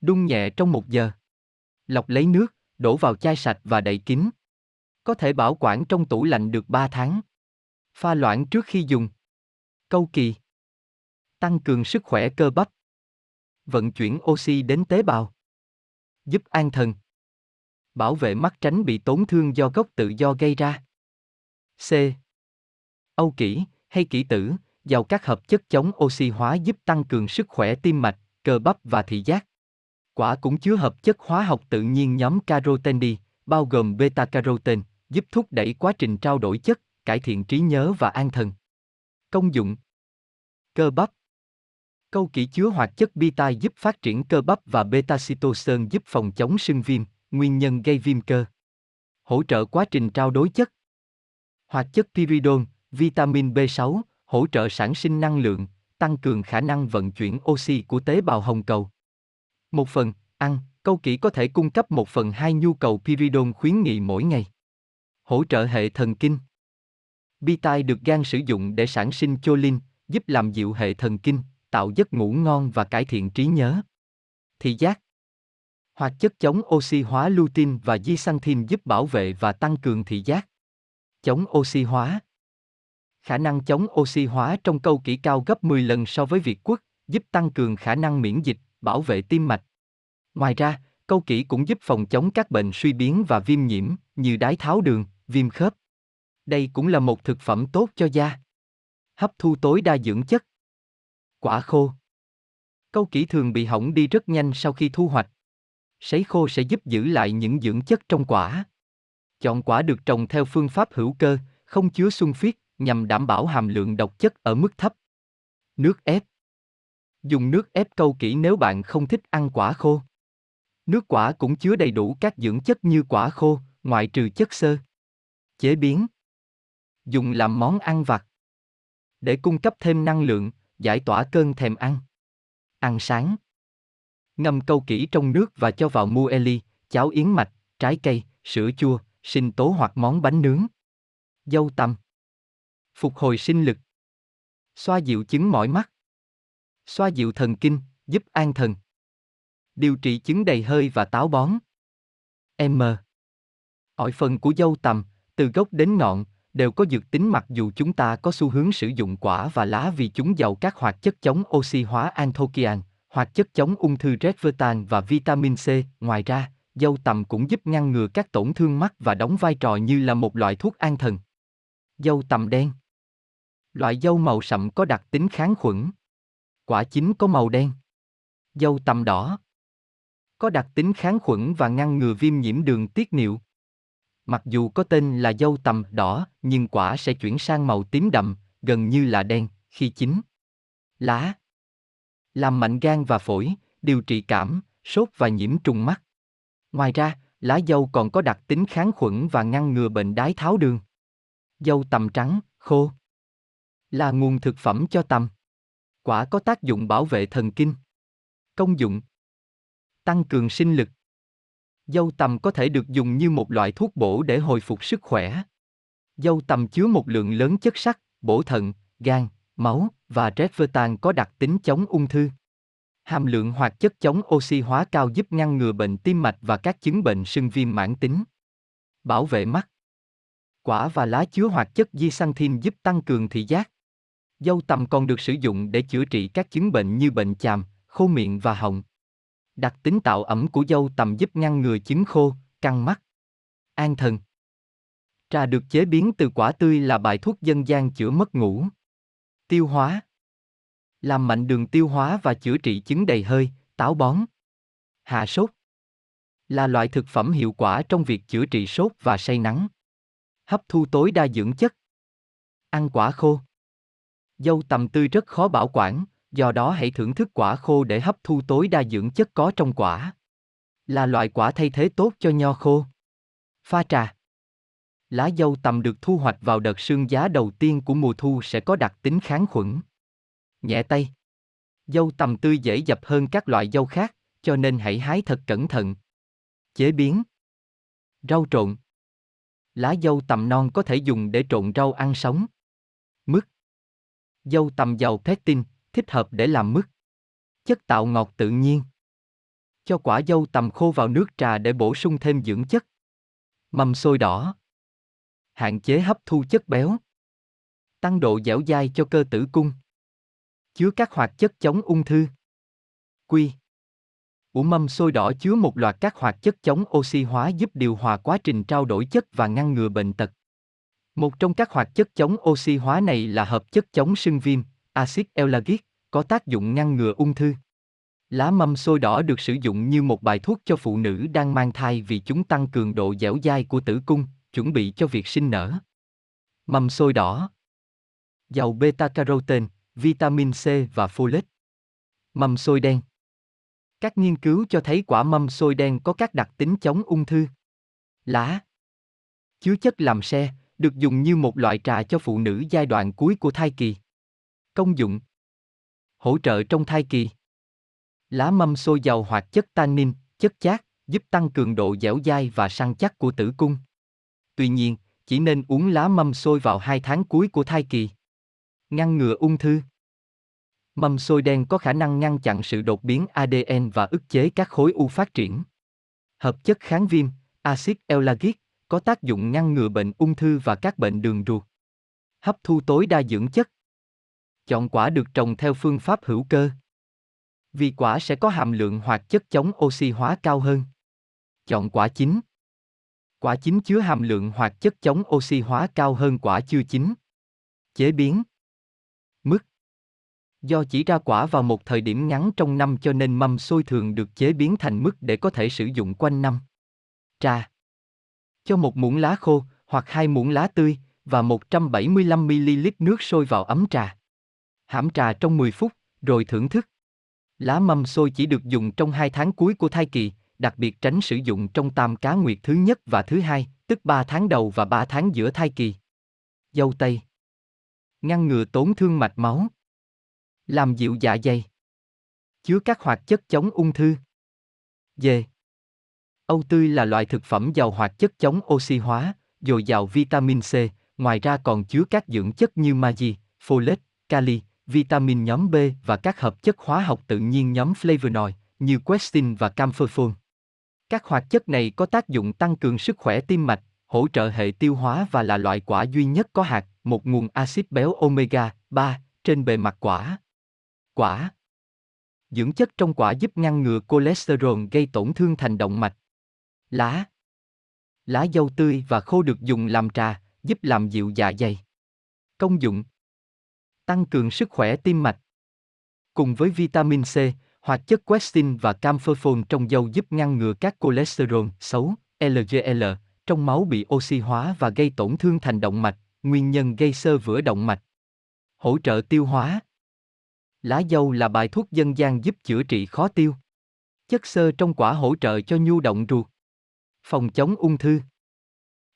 Speaker 1: Đun nhẹ trong một giờ. Lọc lấy nước, đổ vào chai sạch và đậy kín. Có thể bảo quản trong tủ lạnh được 3 tháng. Pha loãng trước khi dùng. Câu kỳ. Tăng cường sức khỏe cơ bắp. Vận chuyển oxy đến tế bào. Giúp an thần. Bảo vệ mắt tránh bị tổn thương do gốc tự do gây ra. C. Âu kỷ, hay kỷ tử, giàu các hợp chất chống oxy hóa giúp tăng cường sức khỏe tim mạch, cơ bắp và thị giác. Quả cũng chứa hợp chất hóa học tự nhiên nhóm carotenoid, bao gồm beta-carotene, giúp thúc đẩy quá trình trao đổi chất, cải thiện trí nhớ và an thần. Công dụng Cơ bắp Câu kỷ chứa hoạt chất beta giúp phát triển cơ bắp và beta-cytosine giúp phòng chống sưng viêm, nguyên nhân gây viêm cơ. Hỗ trợ quá trình trao đổi chất. Hoạt chất pyridon, vitamin B6, hỗ trợ sản sinh năng lượng, tăng cường khả năng vận chuyển oxy của tế bào hồng cầu. Một phần, ăn, câu kỹ có thể cung cấp một phần hai nhu cầu pyridon khuyến nghị mỗi ngày. Hỗ trợ hệ thần kinh. Bitai được gan sử dụng để sản sinh choline, giúp làm dịu hệ thần kinh, tạo giấc ngủ ngon và cải thiện trí nhớ. Thị giác Hoạt chất chống oxy hóa lutein và zeaxanthin giúp bảo vệ và tăng cường thị giác. Chống oxy hóa Khả năng chống oxy hóa trong câu kỹ cao gấp 10 lần so với Việt Quốc, giúp tăng cường khả năng miễn dịch, bảo vệ tim mạch. Ngoài ra, câu kỹ cũng giúp phòng chống các bệnh suy biến và viêm nhiễm, như đái tháo đường, viêm khớp. Đây cũng là một thực phẩm tốt cho da. Hấp thu tối đa dưỡng chất. Quả khô. Câu kỹ thường bị hỏng đi rất nhanh sau khi thu hoạch. Sấy khô sẽ giúp giữ lại những dưỡng chất trong quả. Chọn quả được trồng theo phương pháp hữu cơ, không chứa xung phiết, nhằm đảm bảo hàm lượng độc chất ở mức thấp. Nước ép Dùng nước ép câu kỹ nếu bạn không thích ăn quả khô. Nước quả cũng chứa đầy đủ các dưỡng chất như quả khô, ngoại trừ chất xơ. Chế biến Dùng làm món ăn vặt. Để cung cấp thêm năng lượng, giải tỏa cơn thèm ăn. Ăn sáng Ngâm câu kỹ trong nước và cho vào muesli, cháo yến mạch, trái cây, sữa chua, sinh tố hoặc món bánh nướng. Dâu tằm Phục hồi sinh lực Xoa dịu chứng mỏi mắt. Xoa dịu thần kinh, giúp an thần. Điều trị chứng đầy hơi và táo bón. M. Ỏi phần của dâu tằm, từ gốc đến ngọn, đều có dược tính mặc dù chúng ta có xu hướng sử dụng quả và lá vì chúng giàu các hoạt chất chống oxy hóa anthokian, hoạt chất chống ung thư resveratrol và vitamin C. Ngoài ra, dâu tằm cũng giúp ngăn ngừa các tổn thương mắt và đóng vai trò như là một loại thuốc an thần. Dâu tằm đen Loại dâu màu sậm có đặc tính kháng khuẩn. Quả chín có màu đen. Dâu tằm đỏ có đặc tính kháng khuẩn và ngăn ngừa viêm nhiễm đường tiết niệu. Mặc dù có tên là dâu tằm đỏ, nhưng quả sẽ chuyển sang màu tím đậm, gần như là đen, khi chín. Lá Làm mạnh gan và phổi, điều trị cảm, sốt và nhiễm trùng mắt. Ngoài ra, lá dâu còn có đặc tính kháng khuẩn và ngăn ngừa bệnh đái tháo đường. Dâu tằm trắng, khô là nguồn thực phẩm cho tằm. Quả có tác dụng bảo vệ thần kinh. Công dụng Tăng cường sinh lực Dâu tằm có thể được dùng như một loại thuốc bổ để hồi phục sức khỏe. Dâu tằm chứa một lượng lớn chất sắt, bổ thận, gan, máu và tan có đặc tính chống ung thư. Hàm lượng hoạt chất chống oxy hóa cao giúp ngăn ngừa bệnh tim mạch và các chứng bệnh sưng viêm mãn tính. Bảo vệ mắt. Quả và lá chứa hoạt chất zeaxanthin giúp tăng cường thị giác. Dâu tằm còn được sử dụng để chữa trị các chứng bệnh như bệnh chàm, khô miệng và họng. Đặc tính tạo ẩm của dâu tằm giúp ngăn ngừa chứng khô, căng mắt. An thần. Trà được chế biến từ quả tươi là bài thuốc dân gian chữa mất ngủ. Tiêu hóa. Làm mạnh đường tiêu hóa và chữa trị chứng đầy hơi, táo bón. Hạ sốt. Là loại thực phẩm hiệu quả trong việc chữa trị sốt và say nắng. Hấp thu tối đa dưỡng chất. Ăn quả khô. Dâu tầm tươi rất khó bảo quản, do đó hãy thưởng thức quả khô để hấp thu tối đa dưỡng chất có trong quả. Là loại quả thay thế tốt cho nho khô. Pha trà Lá dâu tầm được thu hoạch vào đợt sương giá đầu tiên của mùa thu sẽ có đặc tính kháng khuẩn. Nhẹ tay Dâu tầm tươi dễ dập hơn các loại dâu khác, cho nên hãy hái thật cẩn thận. Chế biến Rau trộn Lá dâu tầm non có thể dùng để trộn rau ăn sống. Mứt Dâu tằm giàu pectin, thích hợp để làm mứt. Chất tạo ngọt tự nhiên. Cho quả dâu tằm khô vào nước trà để bổ sung thêm dưỡng chất. Mâm sôi đỏ. Hạn chế hấp thu chất béo. Tăng độ dẻo dai cho cơ tử cung. Chứa các hoạt chất chống ung thư. Quy. Ủ mâm sôi đỏ chứa một loạt các hoạt chất chống oxy hóa giúp điều hòa quá trình trao đổi chất và ngăn ngừa bệnh tật. Một trong các hoạt chất chống oxy hóa này là hợp chất chống sưng viêm, axit ellagic, có tác dụng ngăn ngừa ung thư. Lá mâm xôi đỏ được sử dụng như một bài thuốc cho phụ nữ đang mang thai vì chúng tăng cường độ dẻo dai của tử cung, chuẩn bị cho việc sinh nở. Mâm xôi đỏ Giàu beta-carotene, vitamin C và folate. Mâm xôi đen Các nghiên cứu cho thấy quả mâm xôi đen có các đặc tính chống ung thư. Lá Chứa chất làm xe được dùng như một loại trà cho phụ nữ giai đoạn cuối của thai kỳ. Công dụng Hỗ trợ trong thai kỳ Lá mâm xôi giàu hoạt chất tannin, chất chát, giúp tăng cường độ dẻo dai và săn chắc của tử cung. Tuy nhiên, chỉ nên uống lá mâm xôi vào hai tháng cuối của thai kỳ. Ngăn ngừa ung thư Mâm xôi đen có khả năng ngăn chặn sự đột biến ADN và ức chế các khối u phát triển. Hợp chất kháng viêm, axit ellagic, có tác dụng ngăn ngừa bệnh ung thư và các bệnh đường ruột. Hấp thu tối đa dưỡng chất. Chọn quả được trồng theo phương pháp hữu cơ. Vì quả sẽ có hàm lượng hoạt chất chống oxy hóa cao hơn. Chọn quả chín. Quả chín chứa hàm lượng hoạt chất chống oxy hóa cao hơn quả chưa chín. Chế biến Mứt Do chỉ ra quả vào một thời điểm ngắn trong năm cho nên mâm xôi thường được chế biến thành mứt để có thể sử dụng quanh năm. Trà cho một muỗng lá khô, hoặc hai muỗng lá tươi, và 175ml nước sôi vào ấm trà. Hãm trà trong 10 phút, rồi thưởng thức. Lá mâm xôi chỉ được dùng trong 2 tháng cuối của thai kỳ, đặc biệt tránh sử dụng trong tam cá nguyệt thứ nhất và thứ hai, tức 3 tháng đầu và 3 tháng giữa thai kỳ. Dâu tây Ngăn ngừa tổn thương mạch máu. Làm dịu dạ dày. Chứa các hoạt chất chống ung thư. Dê Âu tươi là loại thực phẩm giàu hoạt chất chống oxy hóa, dồi dào vitamin C, ngoài ra còn chứa các dưỡng chất như magie, folate, kali, vitamin nhóm B và các hợp chất hóa học tự nhiên nhóm flavonoid như quercetin và camphorphone. Các hoạt chất này có tác dụng tăng cường sức khỏe tim mạch, hỗ trợ hệ tiêu hóa và là loại quả duy nhất có hạt, một nguồn axit béo omega 3 trên bề mặt quả. Quả Dưỡng chất trong quả giúp ngăn ngừa cholesterol gây tổn thương thành động mạch. Lá Lá dâu tươi và khô được dùng làm trà, giúp làm dịu dạ dày. Công dụng Tăng cường sức khỏe tim mạch. Cùng với vitamin C, hoạt chất quercetin và camphorphone trong dâu giúp ngăn ngừa các cholesterol xấu, LDL, trong máu bị oxy hóa và gây tổn thương thành động mạch, nguyên nhân gây sơ vữa động mạch. Hỗ trợ tiêu hóa. Lá dâu là bài thuốc dân gian giúp chữa trị khó tiêu. Chất xơ trong quả hỗ trợ cho nhu động ruột. Phòng chống ung thư.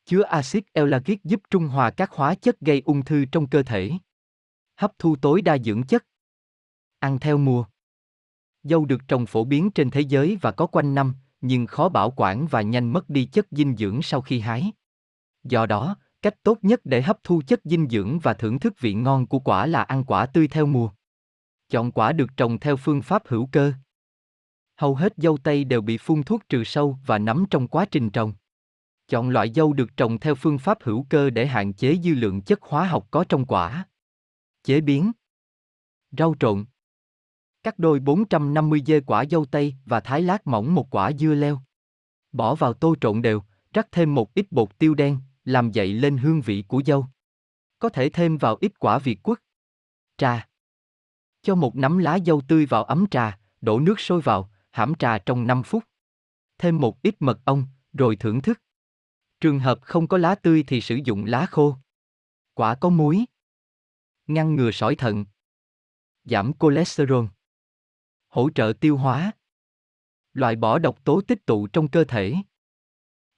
Speaker 1: Chứa axit ellagic giúp trung hòa các hóa chất gây ung thư trong cơ thể. Hấp thu tối đa dưỡng chất. Ăn theo mùa. Dâu được trồng phổ biến trên thế giới và có quanh năm, nhưng khó bảo quản và nhanh mất đi chất dinh dưỡng sau khi hái. Do đó, cách tốt nhất để hấp thu chất dinh dưỡng và thưởng thức vị ngon của quả là ăn quả tươi theo mùa. Chọn quả được trồng theo phương pháp hữu cơ. Hầu hết dâu tây đều bị phun thuốc trừ sâu và nấm trong quá trình trồng. Chọn loại dâu được trồng theo phương pháp hữu cơ để hạn chế dư lượng chất hóa học có trong quả. Chế biến Rau trộn Cắt đôi 450 dê quả dâu tây và thái lát mỏng một quả dưa leo. Bỏ vào tô trộn đều, rắc thêm một ít bột tiêu đen, làm dậy lên hương vị của dâu. Có thể thêm vào ít quả việt quất. Trà Cho một nắm lá dâu tươi vào ấm trà, đổ nước sôi vào, hãm trà trong 5 phút. Thêm một ít mật ong, rồi thưởng thức. Trường hợp không có lá tươi thì sử dụng lá khô. Quả có muối. Ngăn ngừa sỏi thận. Giảm cholesterol hỗ trợ tiêu hóa, loại bỏ độc tố tích tụ trong cơ thể.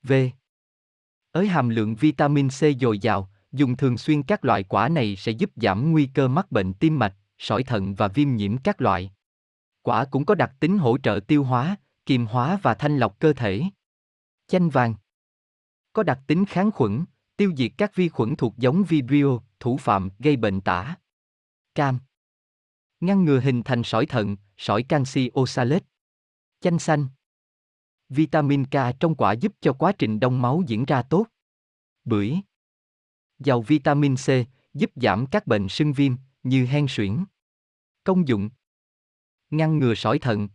Speaker 1: V. Ới hàm lượng vitamin C dồi dào, dùng thường xuyên các loại quả này sẽ giúp giảm nguy cơ mắc bệnh tim mạch, sỏi thận và viêm nhiễm các loại. Quả cũng có đặc tính hỗ trợ tiêu hóa, kiềm hóa và thanh lọc cơ thể. Chanh vàng có đặc tính kháng khuẩn, tiêu diệt các vi khuẩn thuộc giống Vibrio, thủ phạm gây bệnh tả. Cam ngăn ngừa hình thành sỏi thận, sỏi canxi oxalate. Chanh xanh. Vitamin K trong quả giúp cho quá trình đông máu diễn ra tốt. Bưởi. Giàu vitamin C, giúp giảm các bệnh sưng viêm, như hen suyễn. Công dụng. Ngăn ngừa sỏi thận.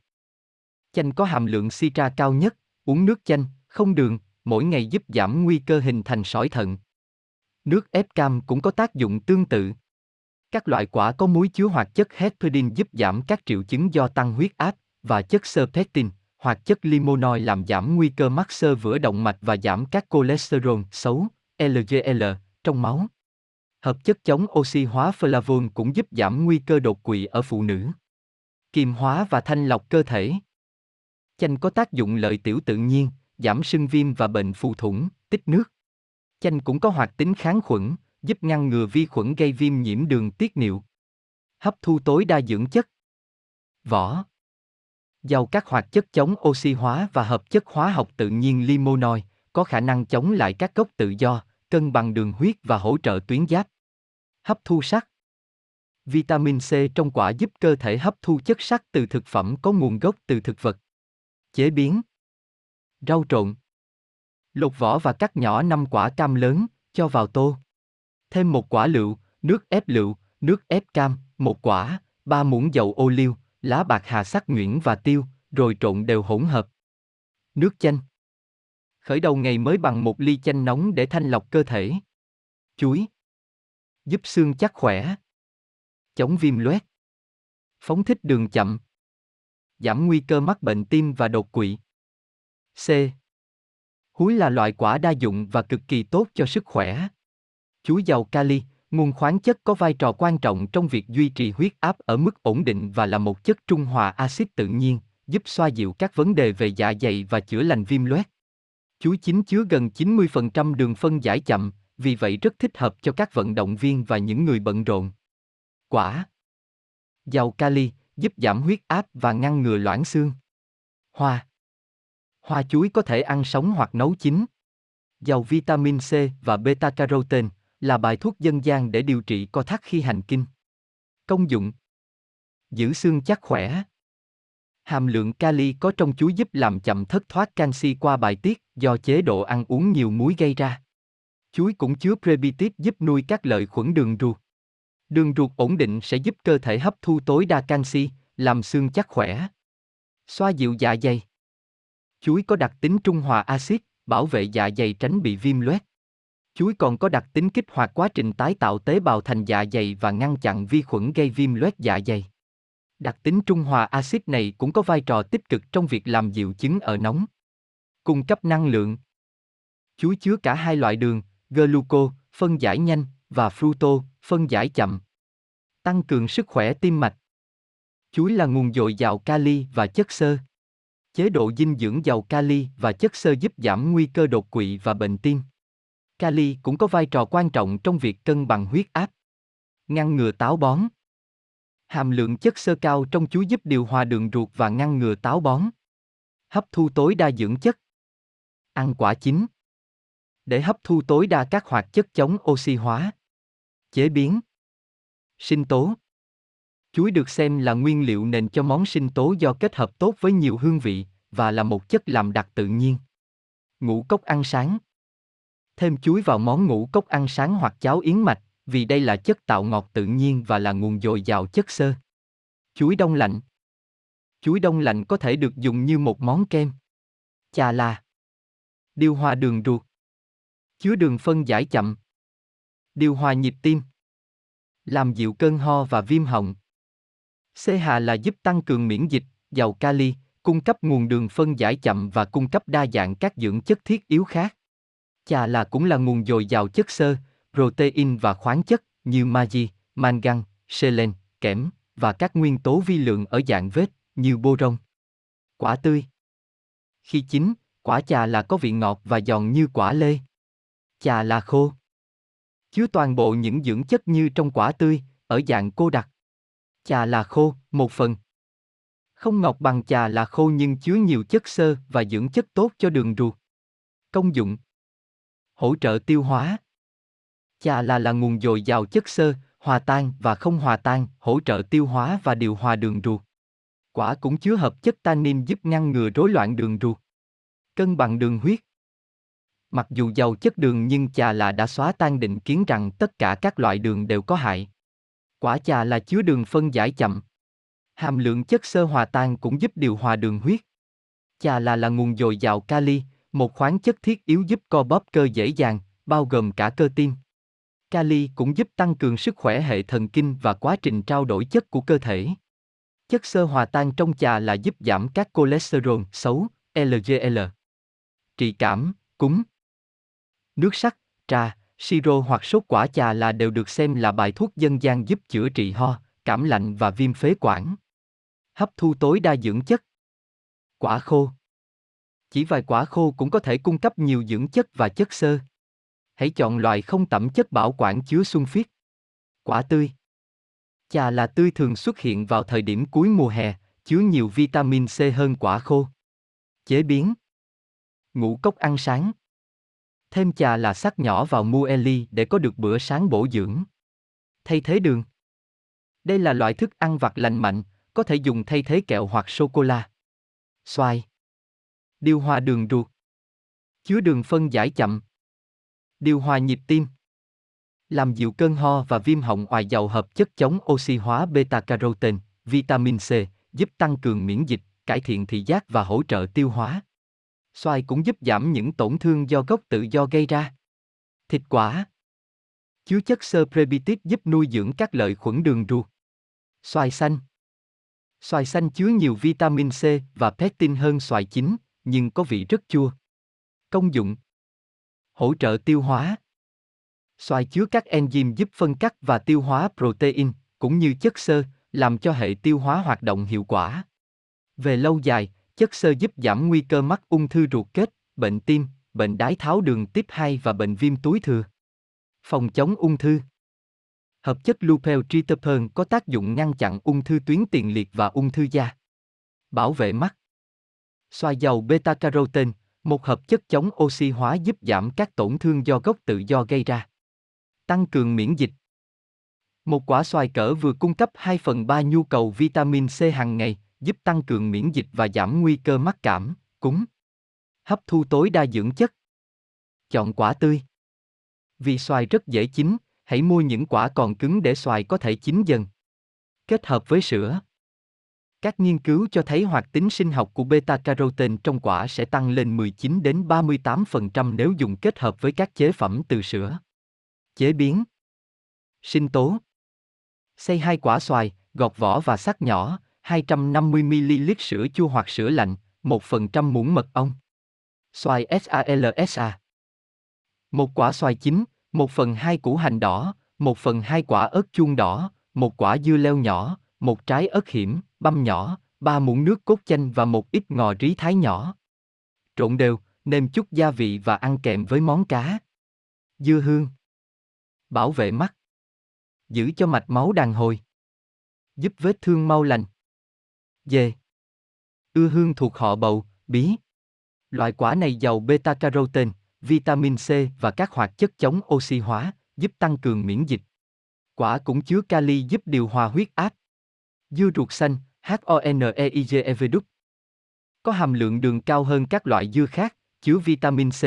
Speaker 1: Chanh có hàm lượng citra cao nhất, uống nước chanh, không đường, mỗi ngày giúp giảm nguy cơ hình thành sỏi thận. Nước ép cam cũng có tác dụng tương tự. Các loại quả có muối chứa hoạt chất hepridin giúp giảm các triệu chứng do tăng huyết áp và chất xơ pectin, hoạt chất limonoid làm giảm nguy cơ mắc xơ vữa động mạch và giảm các cholesterol xấu, LDL, trong máu. Hợp chất chống oxy hóa flavon cũng giúp giảm nguy cơ đột quỵ ở phụ nữ. Kiềm hóa và thanh lọc cơ thể. Chanh có tác dụng lợi tiểu tự nhiên, giảm sưng viêm và bệnh phù thủng, tích nước. Chanh cũng có hoạt tính kháng khuẩn, giúp ngăn ngừa vi khuẩn gây viêm nhiễm đường tiết niệu. Hấp thu tối đa dưỡng chất. Vỏ Giàu các hoạt chất chống oxy hóa và hợp chất hóa học tự nhiên limonoid, có khả năng chống lại các gốc tự do, cân bằng đường huyết và hỗ trợ tuyến giáp. Hấp thu sắt Vitamin C trong quả giúp cơ thể hấp thu chất sắt từ thực phẩm có nguồn gốc từ thực vật. Chế biến Rau trộn Lột vỏ và cắt nhỏ 5 quả cam lớn, cho vào tô. Thêm một quả lựu, nước ép lựu, nước ép cam, một quả, ba muỗng dầu ô liu, lá bạc hà sắc nhuyễn và tiêu, rồi trộn đều hỗn hợp. Nước chanh. Khởi đầu ngày mới bằng một ly chanh nóng để thanh lọc cơ thể. Chuối. Giúp xương chắc khỏe. Chống viêm loét. Phóng thích đường chậm. Giảm nguy cơ mắc bệnh tim và đột quỵ. C. Húi là loại quả đa dụng và cực kỳ tốt cho sức khỏe. Chuối giàu kali, nguồn khoáng chất có vai trò quan trọng trong việc duy trì huyết áp ở mức ổn định và là một chất trung hòa axit tự nhiên, giúp xoa dịu các vấn đề về dạ dày và chữa lành viêm loét. Chuối chín chứa gần 90% đường phân giải chậm, vì vậy rất thích hợp cho các vận động viên và những người bận rộn. Quả Giàu kali, giúp giảm huyết áp và ngăn ngừa loãng xương. Hoa Hoa chuối có thể ăn sống hoặc nấu chín. Giàu vitamin C và beta carotene, là bài thuốc dân gian để điều trị co thắt khi hành kinh. Công dụng Giữ xương chắc khỏe Hàm lượng kali có trong chuối giúp làm chậm thất thoát canxi qua bài tiết do chế độ ăn uống nhiều muối gây ra. Chuối cũng chứa prebiotic giúp nuôi các lợi khuẩn đường ruột. Đường ruột ổn định sẽ giúp cơ thể hấp thu tối đa canxi, làm xương chắc khỏe. Xoa dịu dạ dày. Chuối có đặc tính trung hòa axit, bảo vệ dạ dày tránh bị viêm loét. Chuối còn có đặc tính kích hoạt quá trình tái tạo tế bào thành dạ dày và ngăn chặn vi khuẩn gây viêm loét dạ dày. Đặc tính trung hòa axit này cũng có vai trò tích cực trong việc làm dịu chứng ở nóng. Cung cấp năng lượng. Chuối chứa cả hai loại đường, gluco, phân giải nhanh, và fructo, phân giải chậm. Tăng cường sức khỏe tim mạch. Chuối là nguồn dồi dào kali và chất xơ. Chế độ dinh dưỡng giàu kali và chất xơ giúp giảm nguy cơ đột quỵ và bệnh tim. Kali cũng có vai trò quan trọng trong việc cân bằng huyết áp, ngăn ngừa táo bón. Hàm lượng chất xơ cao trong chuối giúp điều hòa đường ruột và ngăn ngừa táo bón. Hấp thu tối đa dưỡng chất. Ăn quả chín. Để hấp thu tối đa các hoạt chất chống oxy hóa. Chế biến. Sinh tố. Chuối được xem là nguyên liệu nền cho món sinh tố do kết hợp tốt với nhiều hương vị và là một chất làm đặc tự nhiên. Ngũ cốc ăn sáng. Thêm chuối vào món ngũ cốc ăn sáng hoặc cháo yến mạch, vì đây là chất tạo ngọt tự nhiên và là nguồn dồi dào chất xơ. Chuối đông lạnh. Chuối đông lạnh có thể được dùng như một món kem. Chà là điều hòa đường ruột. Chứa đường phân giải chậm. Điều hòa nhịp tim. Làm dịu cơn ho và viêm họng. C hà là giúp tăng cường miễn dịch, giàu kali, cung cấp nguồn đường phân giải chậm và cung cấp đa dạng các dưỡng chất thiết yếu khác. Chà là cũng là nguồn dồi dào chất xơ, protein và khoáng chất như magie, mangan, selen, kẽm và các nguyên tố vi lượng ở dạng vết như boron. Quả tươi Khi chín, quả chà là có vị ngọt và giòn như quả lê. Chà là khô. Chứa toàn bộ những dưỡng chất như trong quả tươi, ở dạng cô đặc. Trà là khô, một phần. Không ngọt bằng trà là khô nhưng chứa nhiều chất xơ và dưỡng chất tốt cho đường ruột. Công dụng Hỗ trợ tiêu hóa Chà là là nguồn dồi dào chất xơ, hòa tan và không hòa tan, hỗ trợ tiêu hóa và điều hòa đường ruột. Quả cũng chứa hợp chất tannin giúp ngăn ngừa rối loạn đường ruột. Cân bằng đường huyết. Mặc dù giàu chất đường nhưng trà là đã xóa tan định kiến rằng tất cả các loại đường đều có hại. Quả trà là chứa đường phân giải chậm. Hàm lượng chất xơ hòa tan cũng giúp điều hòa đường huyết. Trà là là nguồn dồi dào kali, một khoáng chất thiết yếu giúp co bóp cơ dễ dàng, bao gồm cả cơ tim. Kali cũng giúp tăng cường sức khỏe hệ thần kinh và quá trình trao đổi chất của cơ thể. Chất xơ hòa tan trong trà là giúp giảm các cholesterol xấu, LDL. Trị cảm, cúng. Nước sắc, trà, siro hoặc sốt quả trà là đều được xem là bài thuốc dân gian giúp chữa trị ho, cảm lạnh và viêm phế quản. Hấp thu tối đa dưỡng chất. Quả khô. Chỉ vài quả khô cũng có thể cung cấp nhiều dưỡng chất và chất xơ hãy chọn loại không tẩm chất bảo quản chứa xuân phiết. Quả tươi Trà là tươi thường xuất hiện vào thời điểm cuối mùa hè, chứa nhiều vitamin C hơn quả khô. Chế biến Ngũ cốc ăn sáng Thêm trà là sắc nhỏ vào muesli để có được bữa sáng bổ dưỡng. Thay thế đường Đây là loại thức ăn vặt lành mạnh, có thể dùng thay thế kẹo hoặc sô-cô-la. Xoài Điều hòa đường ruột Chứa đường phân giải chậm, Điều hòa nhịp tim. Làm dịu cơn ho và viêm họng ngoài giàu hợp chất chống oxy hóa beta-carotene, vitamin C, giúp tăng cường miễn dịch, cải thiện thị giác và hỗ trợ tiêu hóa. Xoài cũng giúp giảm những tổn thương do gốc tự do gây ra. Thịt quả chứa chất sơ prebiotic giúp nuôi dưỡng các lợi khuẩn đường ruột. Xoài xanh Xoài xanh chứa nhiều vitamin C và pectin hơn xoài chín, nhưng có vị rất chua. Công dụng hỗ trợ tiêu hóa. Xoài chứa các enzyme giúp phân cắt và tiêu hóa protein, cũng như chất xơ, làm cho hệ tiêu hóa hoạt động hiệu quả. Về lâu dài, chất xơ giúp giảm nguy cơ mắc ung thư ruột kết, bệnh tim, bệnh đái tháo đường tiếp 2 và bệnh viêm túi thừa. Phòng chống ung thư Hợp chất lupeltritopin có tác dụng ngăn chặn ung thư tuyến tiền liệt và ung thư da. Bảo vệ mắt Xoài dầu beta-carotene, một hợp chất chống oxy hóa giúp giảm các tổn thương do gốc tự do gây ra. Tăng cường miễn dịch. Một quả xoài cỡ vừa cung cấp 2 phần 3 nhu cầu vitamin C hàng ngày, giúp tăng cường miễn dịch và giảm nguy cơ mắc cảm, cúm. Hấp thu tối đa dưỡng chất. Chọn quả tươi. Vì xoài rất dễ chín, hãy mua những quả còn cứng để xoài có thể chín dần. Kết hợp với sữa. Các nghiên cứu cho thấy hoạt tính sinh học của beta carotene trong quả sẽ tăng lên 19 đến 38% nếu dùng kết hợp với các chế phẩm từ sữa. Chế biến. Sinh tố. Xay hai quả xoài, gọt vỏ và sắc nhỏ, 250ml sữa chua hoặc sữa lạnh, 1% muỗng mật ong. Xoài SALSA. Một quả xoài chín, 1 phần 2 củ hành đỏ, 1 phần 2 quả ớt chuông đỏ, một quả dưa leo nhỏ, một trái ớt hiểm, băm nhỏ, 3 muỗng nước cốt chanh và một ít ngò rí thái nhỏ. Trộn đều, nêm chút gia vị và ăn kèm với món cá. Dưa hương. Bảo vệ mắt. Giữ cho mạch máu đàn hồi. Giúp vết thương mau lành. Dê. Ưa hương thuộc họ bầu, bí. Loại quả này giàu beta-carotene, vitamin C và các hoạt chất chống oxy hóa, giúp tăng cường miễn dịch. Quả cũng chứa kali giúp điều hòa huyết áp. Dưa ruột xanh, HONEIGEV Có hàm lượng đường cao hơn các loại dưa khác, chứa vitamin C,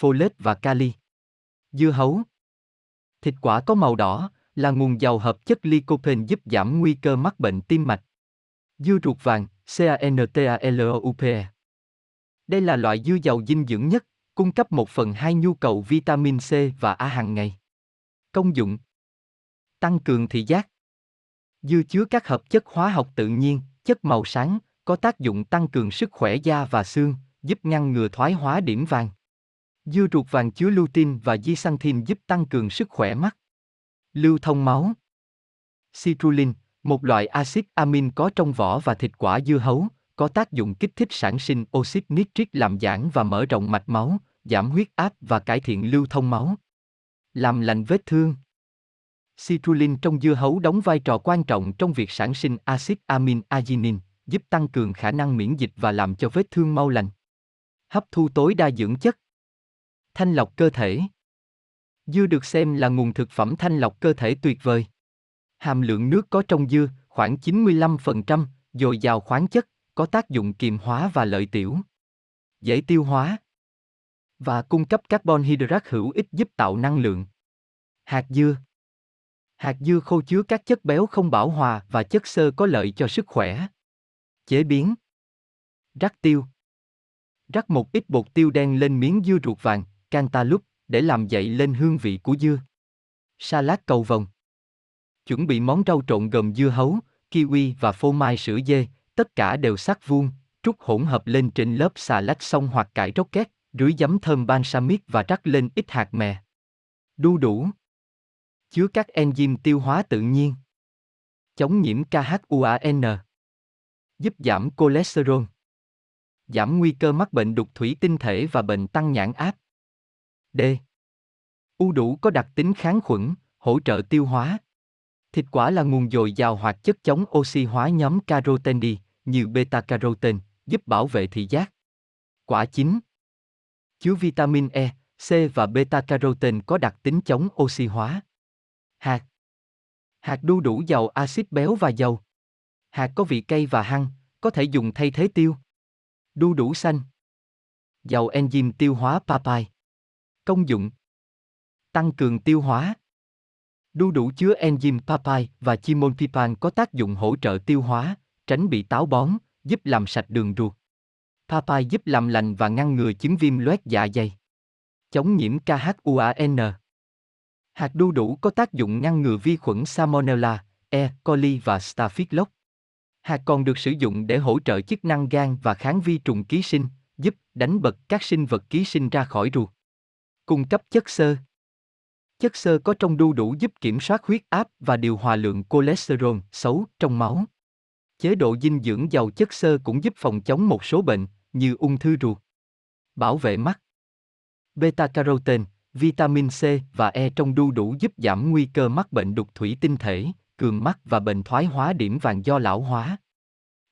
Speaker 1: folate và kali. Dưa hấu. Thịt quả có màu đỏ, là nguồn giàu hợp chất lycopene giúp giảm nguy cơ mắc bệnh tim mạch. Dưa ruột vàng, CANTALOUPE. Đây là loại dưa giàu dinh dưỡng nhất, cung cấp 1 phần 2 nhu cầu vitamin C và A hàng ngày. Công dụng Tăng cường thị giác Dưa chứa các hợp chất hóa học tự nhiên, chất màu sáng, có tác dụng tăng cường sức khỏe da và xương, giúp ngăn ngừa thoái hóa điểm vàng. Dưa ruột vàng chứa lutein và zeaxanthin giúp tăng cường sức khỏe mắt. Lưu thông máu. Citrulline, một loại axit amin có trong vỏ và thịt quả dưa hấu, có tác dụng kích thích sản sinh oxit nitric làm giãn và mở rộng mạch máu, giảm huyết áp và cải thiện lưu thông máu. Làm lành vết thương. Citrulline trong dưa hấu đóng vai trò quan trọng trong việc sản sinh axit amin arginine, giúp tăng cường khả năng miễn dịch và làm cho vết thương mau lành. Hấp thu tối đa dưỡng chất. Thanh lọc cơ thể. Dưa được xem là nguồn thực phẩm thanh lọc cơ thể tuyệt vời. Hàm lượng nước có trong dưa khoảng 95%, dồi dào khoáng chất, có tác dụng kiềm hóa và lợi tiểu. Dễ tiêu hóa. Và cung cấp carbon hydrate hữu ích giúp tạo năng lượng. Hạt dưa Hạt dưa khô chứa các chất béo không bảo hòa và chất xơ có lợi cho sức khỏe. Chế biến Rắc tiêu Rắc một ít bột tiêu đen lên miếng dưa ruột vàng, cantaloupe, để làm dậy lên hương vị của dưa. Salad cầu vồng Chuẩn bị món rau trộn gồm dưa hấu, kiwi và phô mai sữa dê, tất cả đều sắc vuông, trút hỗn hợp lên trên lớp xà lách xong hoặc cải rocket, rưới giấm thơm balsamic và rắc lên ít hạt mè. Đu đủ Chứa các enzyme tiêu hóa tự nhiên. Chống nhiễm KHUAN. Giúp giảm cholesterol. Giảm nguy cơ mắc bệnh đục thủy tinh thể và bệnh tăng nhãn áp. D. U đủ có đặc tính kháng khuẩn, hỗ trợ tiêu hóa. Thịt quả là nguồn dồi dào hoạt chất chống oxy hóa nhóm carotene, như beta-carotene, giúp bảo vệ thị giác. Quả chín chứa vitamin E, C và beta-carotene có đặc tính chống oxy hóa. Hạt Hạt đu đủ giàu axit béo và dầu. Hạt có vị cay và hăng, có thể dùng thay thế tiêu. Đu đủ xanh Giàu enzyme tiêu hóa papai. Công dụng Tăng cường tiêu hóa Đu đủ chứa enzyme papai và chimonpipan có tác dụng hỗ trợ tiêu hóa, tránh bị táo bón, giúp làm sạch đường ruột. Papai giúp làm lành và ngăn ngừa chứng viêm loét dạ dày. Chống nhiễm KHUAN. Hạt đu đủ có tác dụng ngăn ngừa vi khuẩn Salmonella, E. coli và Staphylococcus. Hạt còn được sử dụng để hỗ trợ chức năng gan và kháng vi trùng ký sinh, giúp đánh bật các sinh vật ký sinh ra khỏi ruột. Cung cấp chất xơ. Chất xơ có trong đu đủ giúp kiểm soát huyết áp và điều hòa lượng cholesterol xấu trong máu. Chế độ dinh dưỡng giàu chất xơ cũng giúp phòng chống một số bệnh, như ung thư ruột. Bảo vệ mắt. Beta carotene, vitamin C và E trong đu đủ giúp giảm nguy cơ mắc bệnh đục thủy tinh thể, cường mắt và bệnh thoái hóa điểm vàng do lão hóa.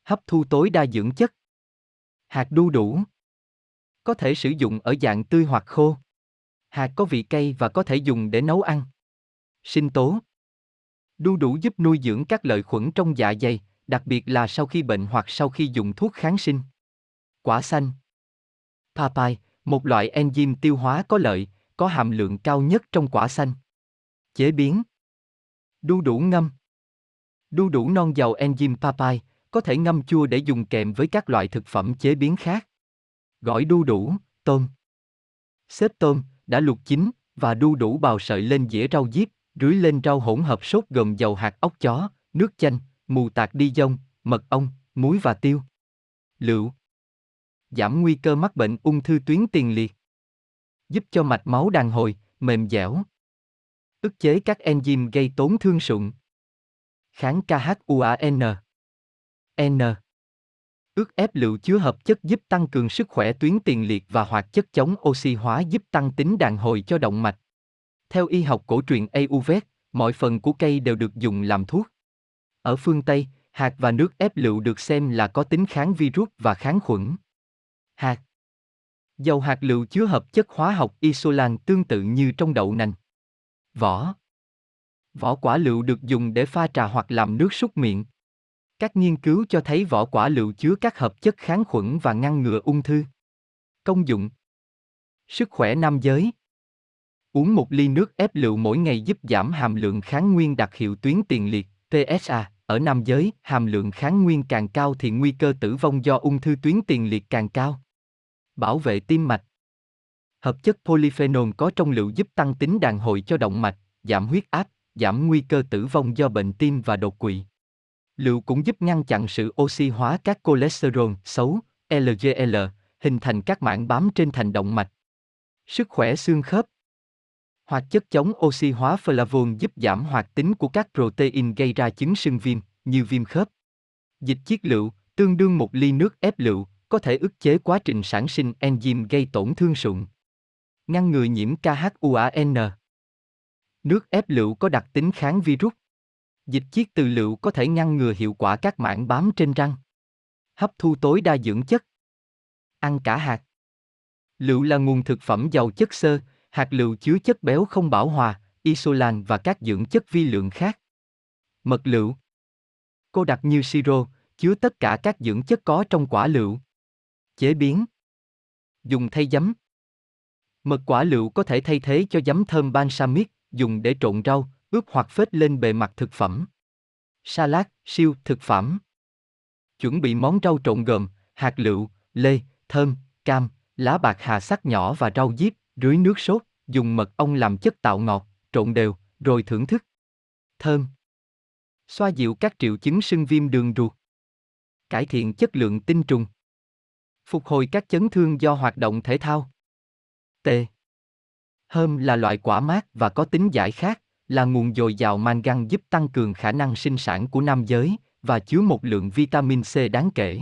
Speaker 1: Hấp thu tối đa dưỡng chất. Hạt đu đủ có thể sử dụng ở dạng tươi hoặc khô. Hạt có vị cay và có thể dùng để nấu ăn. Sinh tố Đu đủ giúp nuôi dưỡng các lợi khuẩn trong dạ dày, đặc biệt là sau khi bệnh hoặc sau khi dùng thuốc kháng sinh. Quả xanh Papai, một loại enzyme tiêu hóa có lợi, có hàm lượng cao nhất trong quả xanh. Chế biến Đu đủ ngâm Đu đủ non giàu enzyme papai, có thể ngâm chua để dùng kèm với các loại thực phẩm chế biến khác. Gỏi đu đủ, tôm. Xếp tôm, đã luộc chín, và đu đủ bào sợi lên dĩa rau diếp, rưới lên rau hỗn hợp sốt gồm dầu hạt ốc chó, nước chanh, mù tạt đi dông, mật ong, muối và tiêu. Lựu Giảm nguy cơ mắc bệnh ung thư tuyến tiền liệt. Giúp cho mạch máu đàn hồi, mềm dẻo. Ức chế các enzyme gây tổn thương sụn. Kháng KHUAN. N. Ước ép lựu chứa hợp chất giúp tăng cường sức khỏe tuyến tiền liệt và hoạt chất chống oxy hóa giúp tăng tính đàn hồi cho động mạch. Theo y học cổ truyền Ayurveda, mọi phần của cây đều được dùng làm thuốc. Ở phương Tây, hạt và nước ép lựu được xem là có tính kháng virus và kháng khuẩn. Hạt Dầu hạt lựu chứa hợp chất hóa học isolan tương tự như trong đậu nành. Vỏ Vỏ quả lựu được dùng để pha trà hoặc làm nước súc miệng. Các nghiên cứu cho thấy vỏ quả lựu chứa các hợp chất kháng khuẩn và ngăn ngừa ung thư. Công dụng Sức khỏe nam giới Uống một ly nước ép lựu mỗi ngày giúp giảm hàm lượng kháng nguyên đặc hiệu tuyến tiền liệt, PSA. Ở nam giới, hàm lượng kháng nguyên càng cao thì nguy cơ tử vong do ung thư tuyến tiền liệt càng cao. Bảo vệ tim mạch Hợp chất polyphenol có trong lựu giúp tăng tính đàn hồi cho động mạch, giảm huyết áp, giảm nguy cơ tử vong do bệnh tim và đột quỵ. Lựu cũng giúp ngăn chặn sự oxy hóa các cholesterol xấu, LDL, hình thành các mảng bám trên thành động mạch. Sức khỏe xương khớp Hoạt chất chống oxy hóa flavon giúp giảm hoạt tính của các protein gây ra chứng sưng viêm, như viêm khớp. Dịch chiết lựu, tương đương một ly nước ép lựu, có thể ức chế quá trình sản sinh enzyme gây tổn thương sụn. Ngăn ngừa nhiễm KHUAN. Nước ép lựu có đặc tính kháng virus. Dịch chiết từ lựu có thể ngăn ngừa hiệu quả các mảng bám trên răng. Hấp thu tối đa dưỡng chất. Ăn cả hạt. Lựu là nguồn thực phẩm giàu chất xơ, hạt lựu chứa chất béo không bão hòa, isolan và các dưỡng chất vi lượng khác. Mật lựu Cô đặc như siro, chứa tất cả các dưỡng chất có trong quả lựu. Chế biến Dùng thay giấm Mật quả lựu có thể thay thế cho giấm thơm balsamic, dùng để trộn rau, ướp hoặc phết lên bề mặt thực phẩm. Salad, siêu, thực phẩm. Chuẩn bị món rau trộn gồm hạt lựu, lê, thơm, cam, lá bạc hà sắc nhỏ và rau diếp, rưới nước sốt, dùng mật ong làm chất tạo ngọt, trộn đều, rồi thưởng thức. Thơm. Xoa dịu các triệu chứng sưng viêm đường ruột. Cải thiện chất lượng tinh trùng. Phục hồi các chấn thương do hoạt động thể thao. T. Hơm là loại quả mát và có tính giải khát, là nguồn dồi dào mangan giúp tăng cường khả năng sinh sản của nam giới và chứa một lượng vitamin C đáng kể.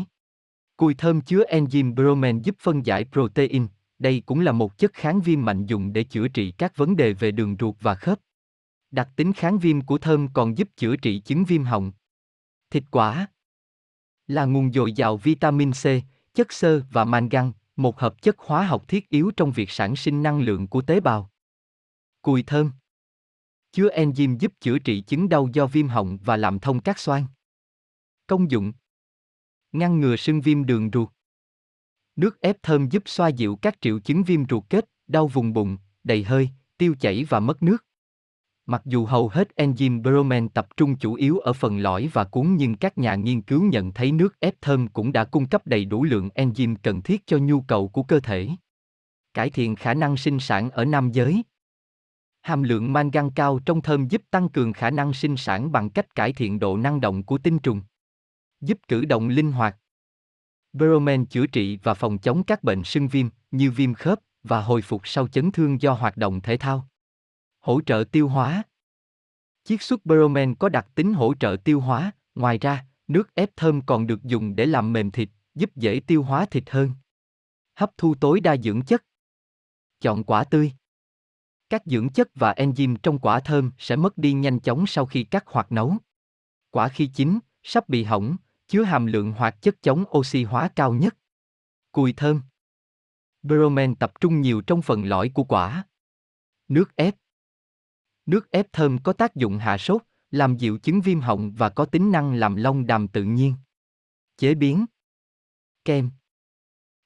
Speaker 1: Cùi thơm chứa enzyme bromen giúp phân giải protein, đây cũng là một chất kháng viêm mạnh dùng để chữa trị các vấn đề về đường ruột và khớp. Đặc tính kháng viêm của thơm còn giúp chữa trị chứng viêm họng. Thịt quả là nguồn dồi dào vitamin C, chất xơ và mangan, một hợp chất hóa học thiết yếu trong việc sản sinh năng lượng của tế bào. Cùi thơm chứa enzyme giúp chữa trị chứng đau do viêm họng và làm thông các xoang. Công dụng Ngăn ngừa sưng viêm đường ruột Nước ép thơm giúp xoa dịu các triệu chứng viêm ruột kết, đau vùng bụng, đầy hơi, tiêu chảy và mất nước. Mặc dù hầu hết enzyme bromen tập trung chủ yếu ở phần lõi và cuốn nhưng các nhà nghiên cứu nhận thấy nước ép thơm cũng đã cung cấp đầy đủ lượng enzyme cần thiết cho nhu cầu của cơ thể. Cải thiện khả năng sinh sản ở nam giới. Hàm lượng mangan cao trong thơm giúp tăng cường khả năng sinh sản bằng cách cải thiện độ năng động của tinh trùng. Giúp cử động linh hoạt. Beromen chữa trị và phòng chống các bệnh sưng viêm như viêm khớp và hồi phục sau chấn thương do hoạt động thể thao. Hỗ trợ tiêu hóa. Chiết xuất Beromen có đặc tính hỗ trợ tiêu hóa, ngoài ra, nước ép thơm còn được dùng để làm mềm thịt, giúp dễ tiêu hóa thịt hơn. Hấp thu tối đa dưỡng chất. Chọn quả tươi. Các dưỡng chất và enzyme trong quả thơm sẽ mất đi nhanh chóng sau khi cắt hoặc nấu. Quả khi chín, sắp bị hỏng, chứa hàm lượng hoạt chất chống oxy hóa cao nhất. Cùi thơm. Bromen tập trung nhiều trong phần lõi của quả. Nước ép. Nước ép thơm có tác dụng hạ sốt, làm dịu chứng viêm họng và có tính năng làm long đàm tự nhiên. Chế biến Kem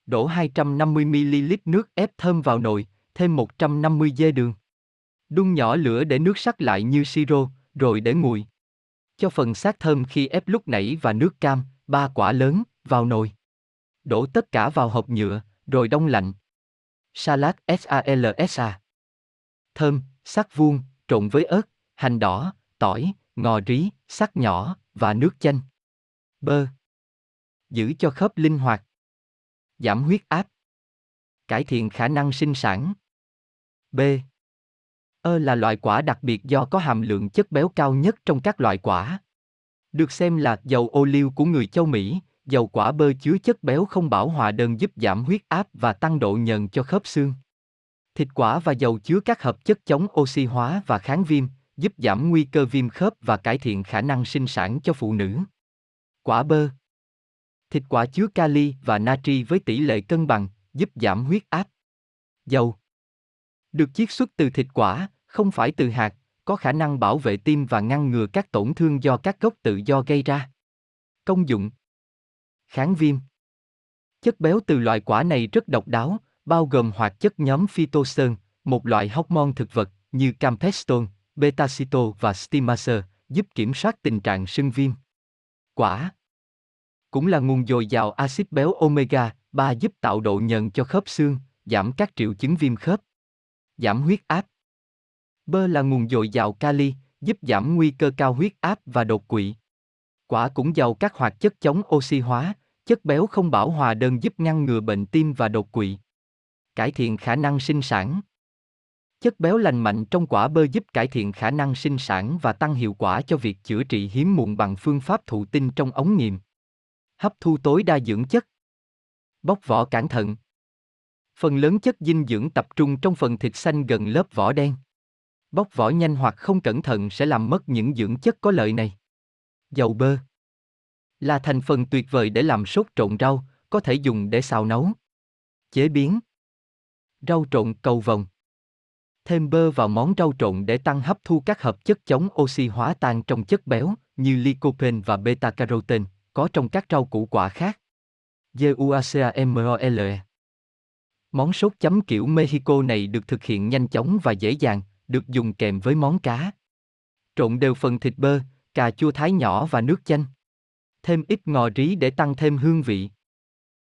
Speaker 1: Đổ 250ml nước ép thơm vào nồi, thêm 150 dê đường. Đun nhỏ lửa để nước sắc lại như siro, rồi để nguội. Cho phần xác thơm khi ép lúc nãy và nước cam, ba quả lớn, vào nồi. Đổ tất cả vào hộp nhựa, rồi đông lạnh. Salad SALSA Thơm, sắc vuông, trộn với ớt, hành đỏ, tỏi, ngò rí, sắc nhỏ, và nước chanh. Bơ Giữ cho khớp linh hoạt. Giảm huyết áp. Cải thiện khả năng sinh sản. B. Ơ là loại quả đặc biệt do có hàm lượng chất béo cao nhất trong các loại quả. Được xem là dầu ô liu của người châu Mỹ, dầu quả bơ chứa chất béo không bảo hòa đơn giúp giảm huyết áp và tăng độ nhờn cho khớp xương. Thịt quả và dầu chứa các hợp chất chống oxy hóa và kháng viêm, giúp giảm nguy cơ viêm khớp và cải thiện khả năng sinh sản cho phụ nữ. Quả bơ Thịt quả chứa kali và natri với tỷ lệ cân bằng, giúp giảm huyết áp. Dầu được chiết xuất từ thịt quả, không phải từ hạt, có khả năng bảo vệ tim và ngăn ngừa các tổn thương do các gốc tự do gây ra. Công dụng Kháng viêm Chất béo từ loại quả này rất độc đáo, bao gồm hoạt chất nhóm phytosterol, một loại hormone thực vật như campestone, betacito và stimacin, giúp kiểm soát tình trạng sưng viêm. Quả cũng là nguồn dồi dào axit béo omega 3 giúp tạo độ nhờn cho khớp xương, giảm các triệu chứng viêm khớp. Giảm huyết áp. Bơ là nguồn dồi dào kali, giúp giảm nguy cơ cao huyết áp và đột quỵ. Quả cũng giàu các hoạt chất chống oxy hóa, chất béo không bảo hòa đơn giúp ngăn ngừa bệnh tim và đột quỵ. Cải thiện khả năng sinh sản. Chất béo lành mạnh trong quả bơ giúp cải thiện khả năng sinh sản và tăng hiệu quả cho việc chữa trị hiếm muộn bằng phương pháp thụ tinh trong ống nghiệm. Hấp thu tối đa dưỡng chất. Bóc vỏ cẩn thận. Phần lớn chất dinh dưỡng tập trung trong phần thịt xanh gần lớp vỏ đen. Bóc vỏ nhanh hoặc không cẩn thận sẽ làm mất những dưỡng chất có lợi này. Dầu bơ là thành phần tuyệt vời để làm sốt trộn rau, có thể dùng để xào nấu. Chế biến Rau trộn cầu vồng Thêm bơ vào món rau trộn để tăng hấp thu các hợp chất chống oxy hóa tan trong chất béo, như lycopene và beta-carotene, có trong các rau củ quả khác. GUACAMOLE Món sốt chấm kiểu Mexico này được thực hiện nhanh chóng và dễ dàng, được dùng kèm với món cá. Trộn đều phần thịt bơ, cà chua thái nhỏ và nước chanh. Thêm ít ngò rí để tăng thêm hương vị.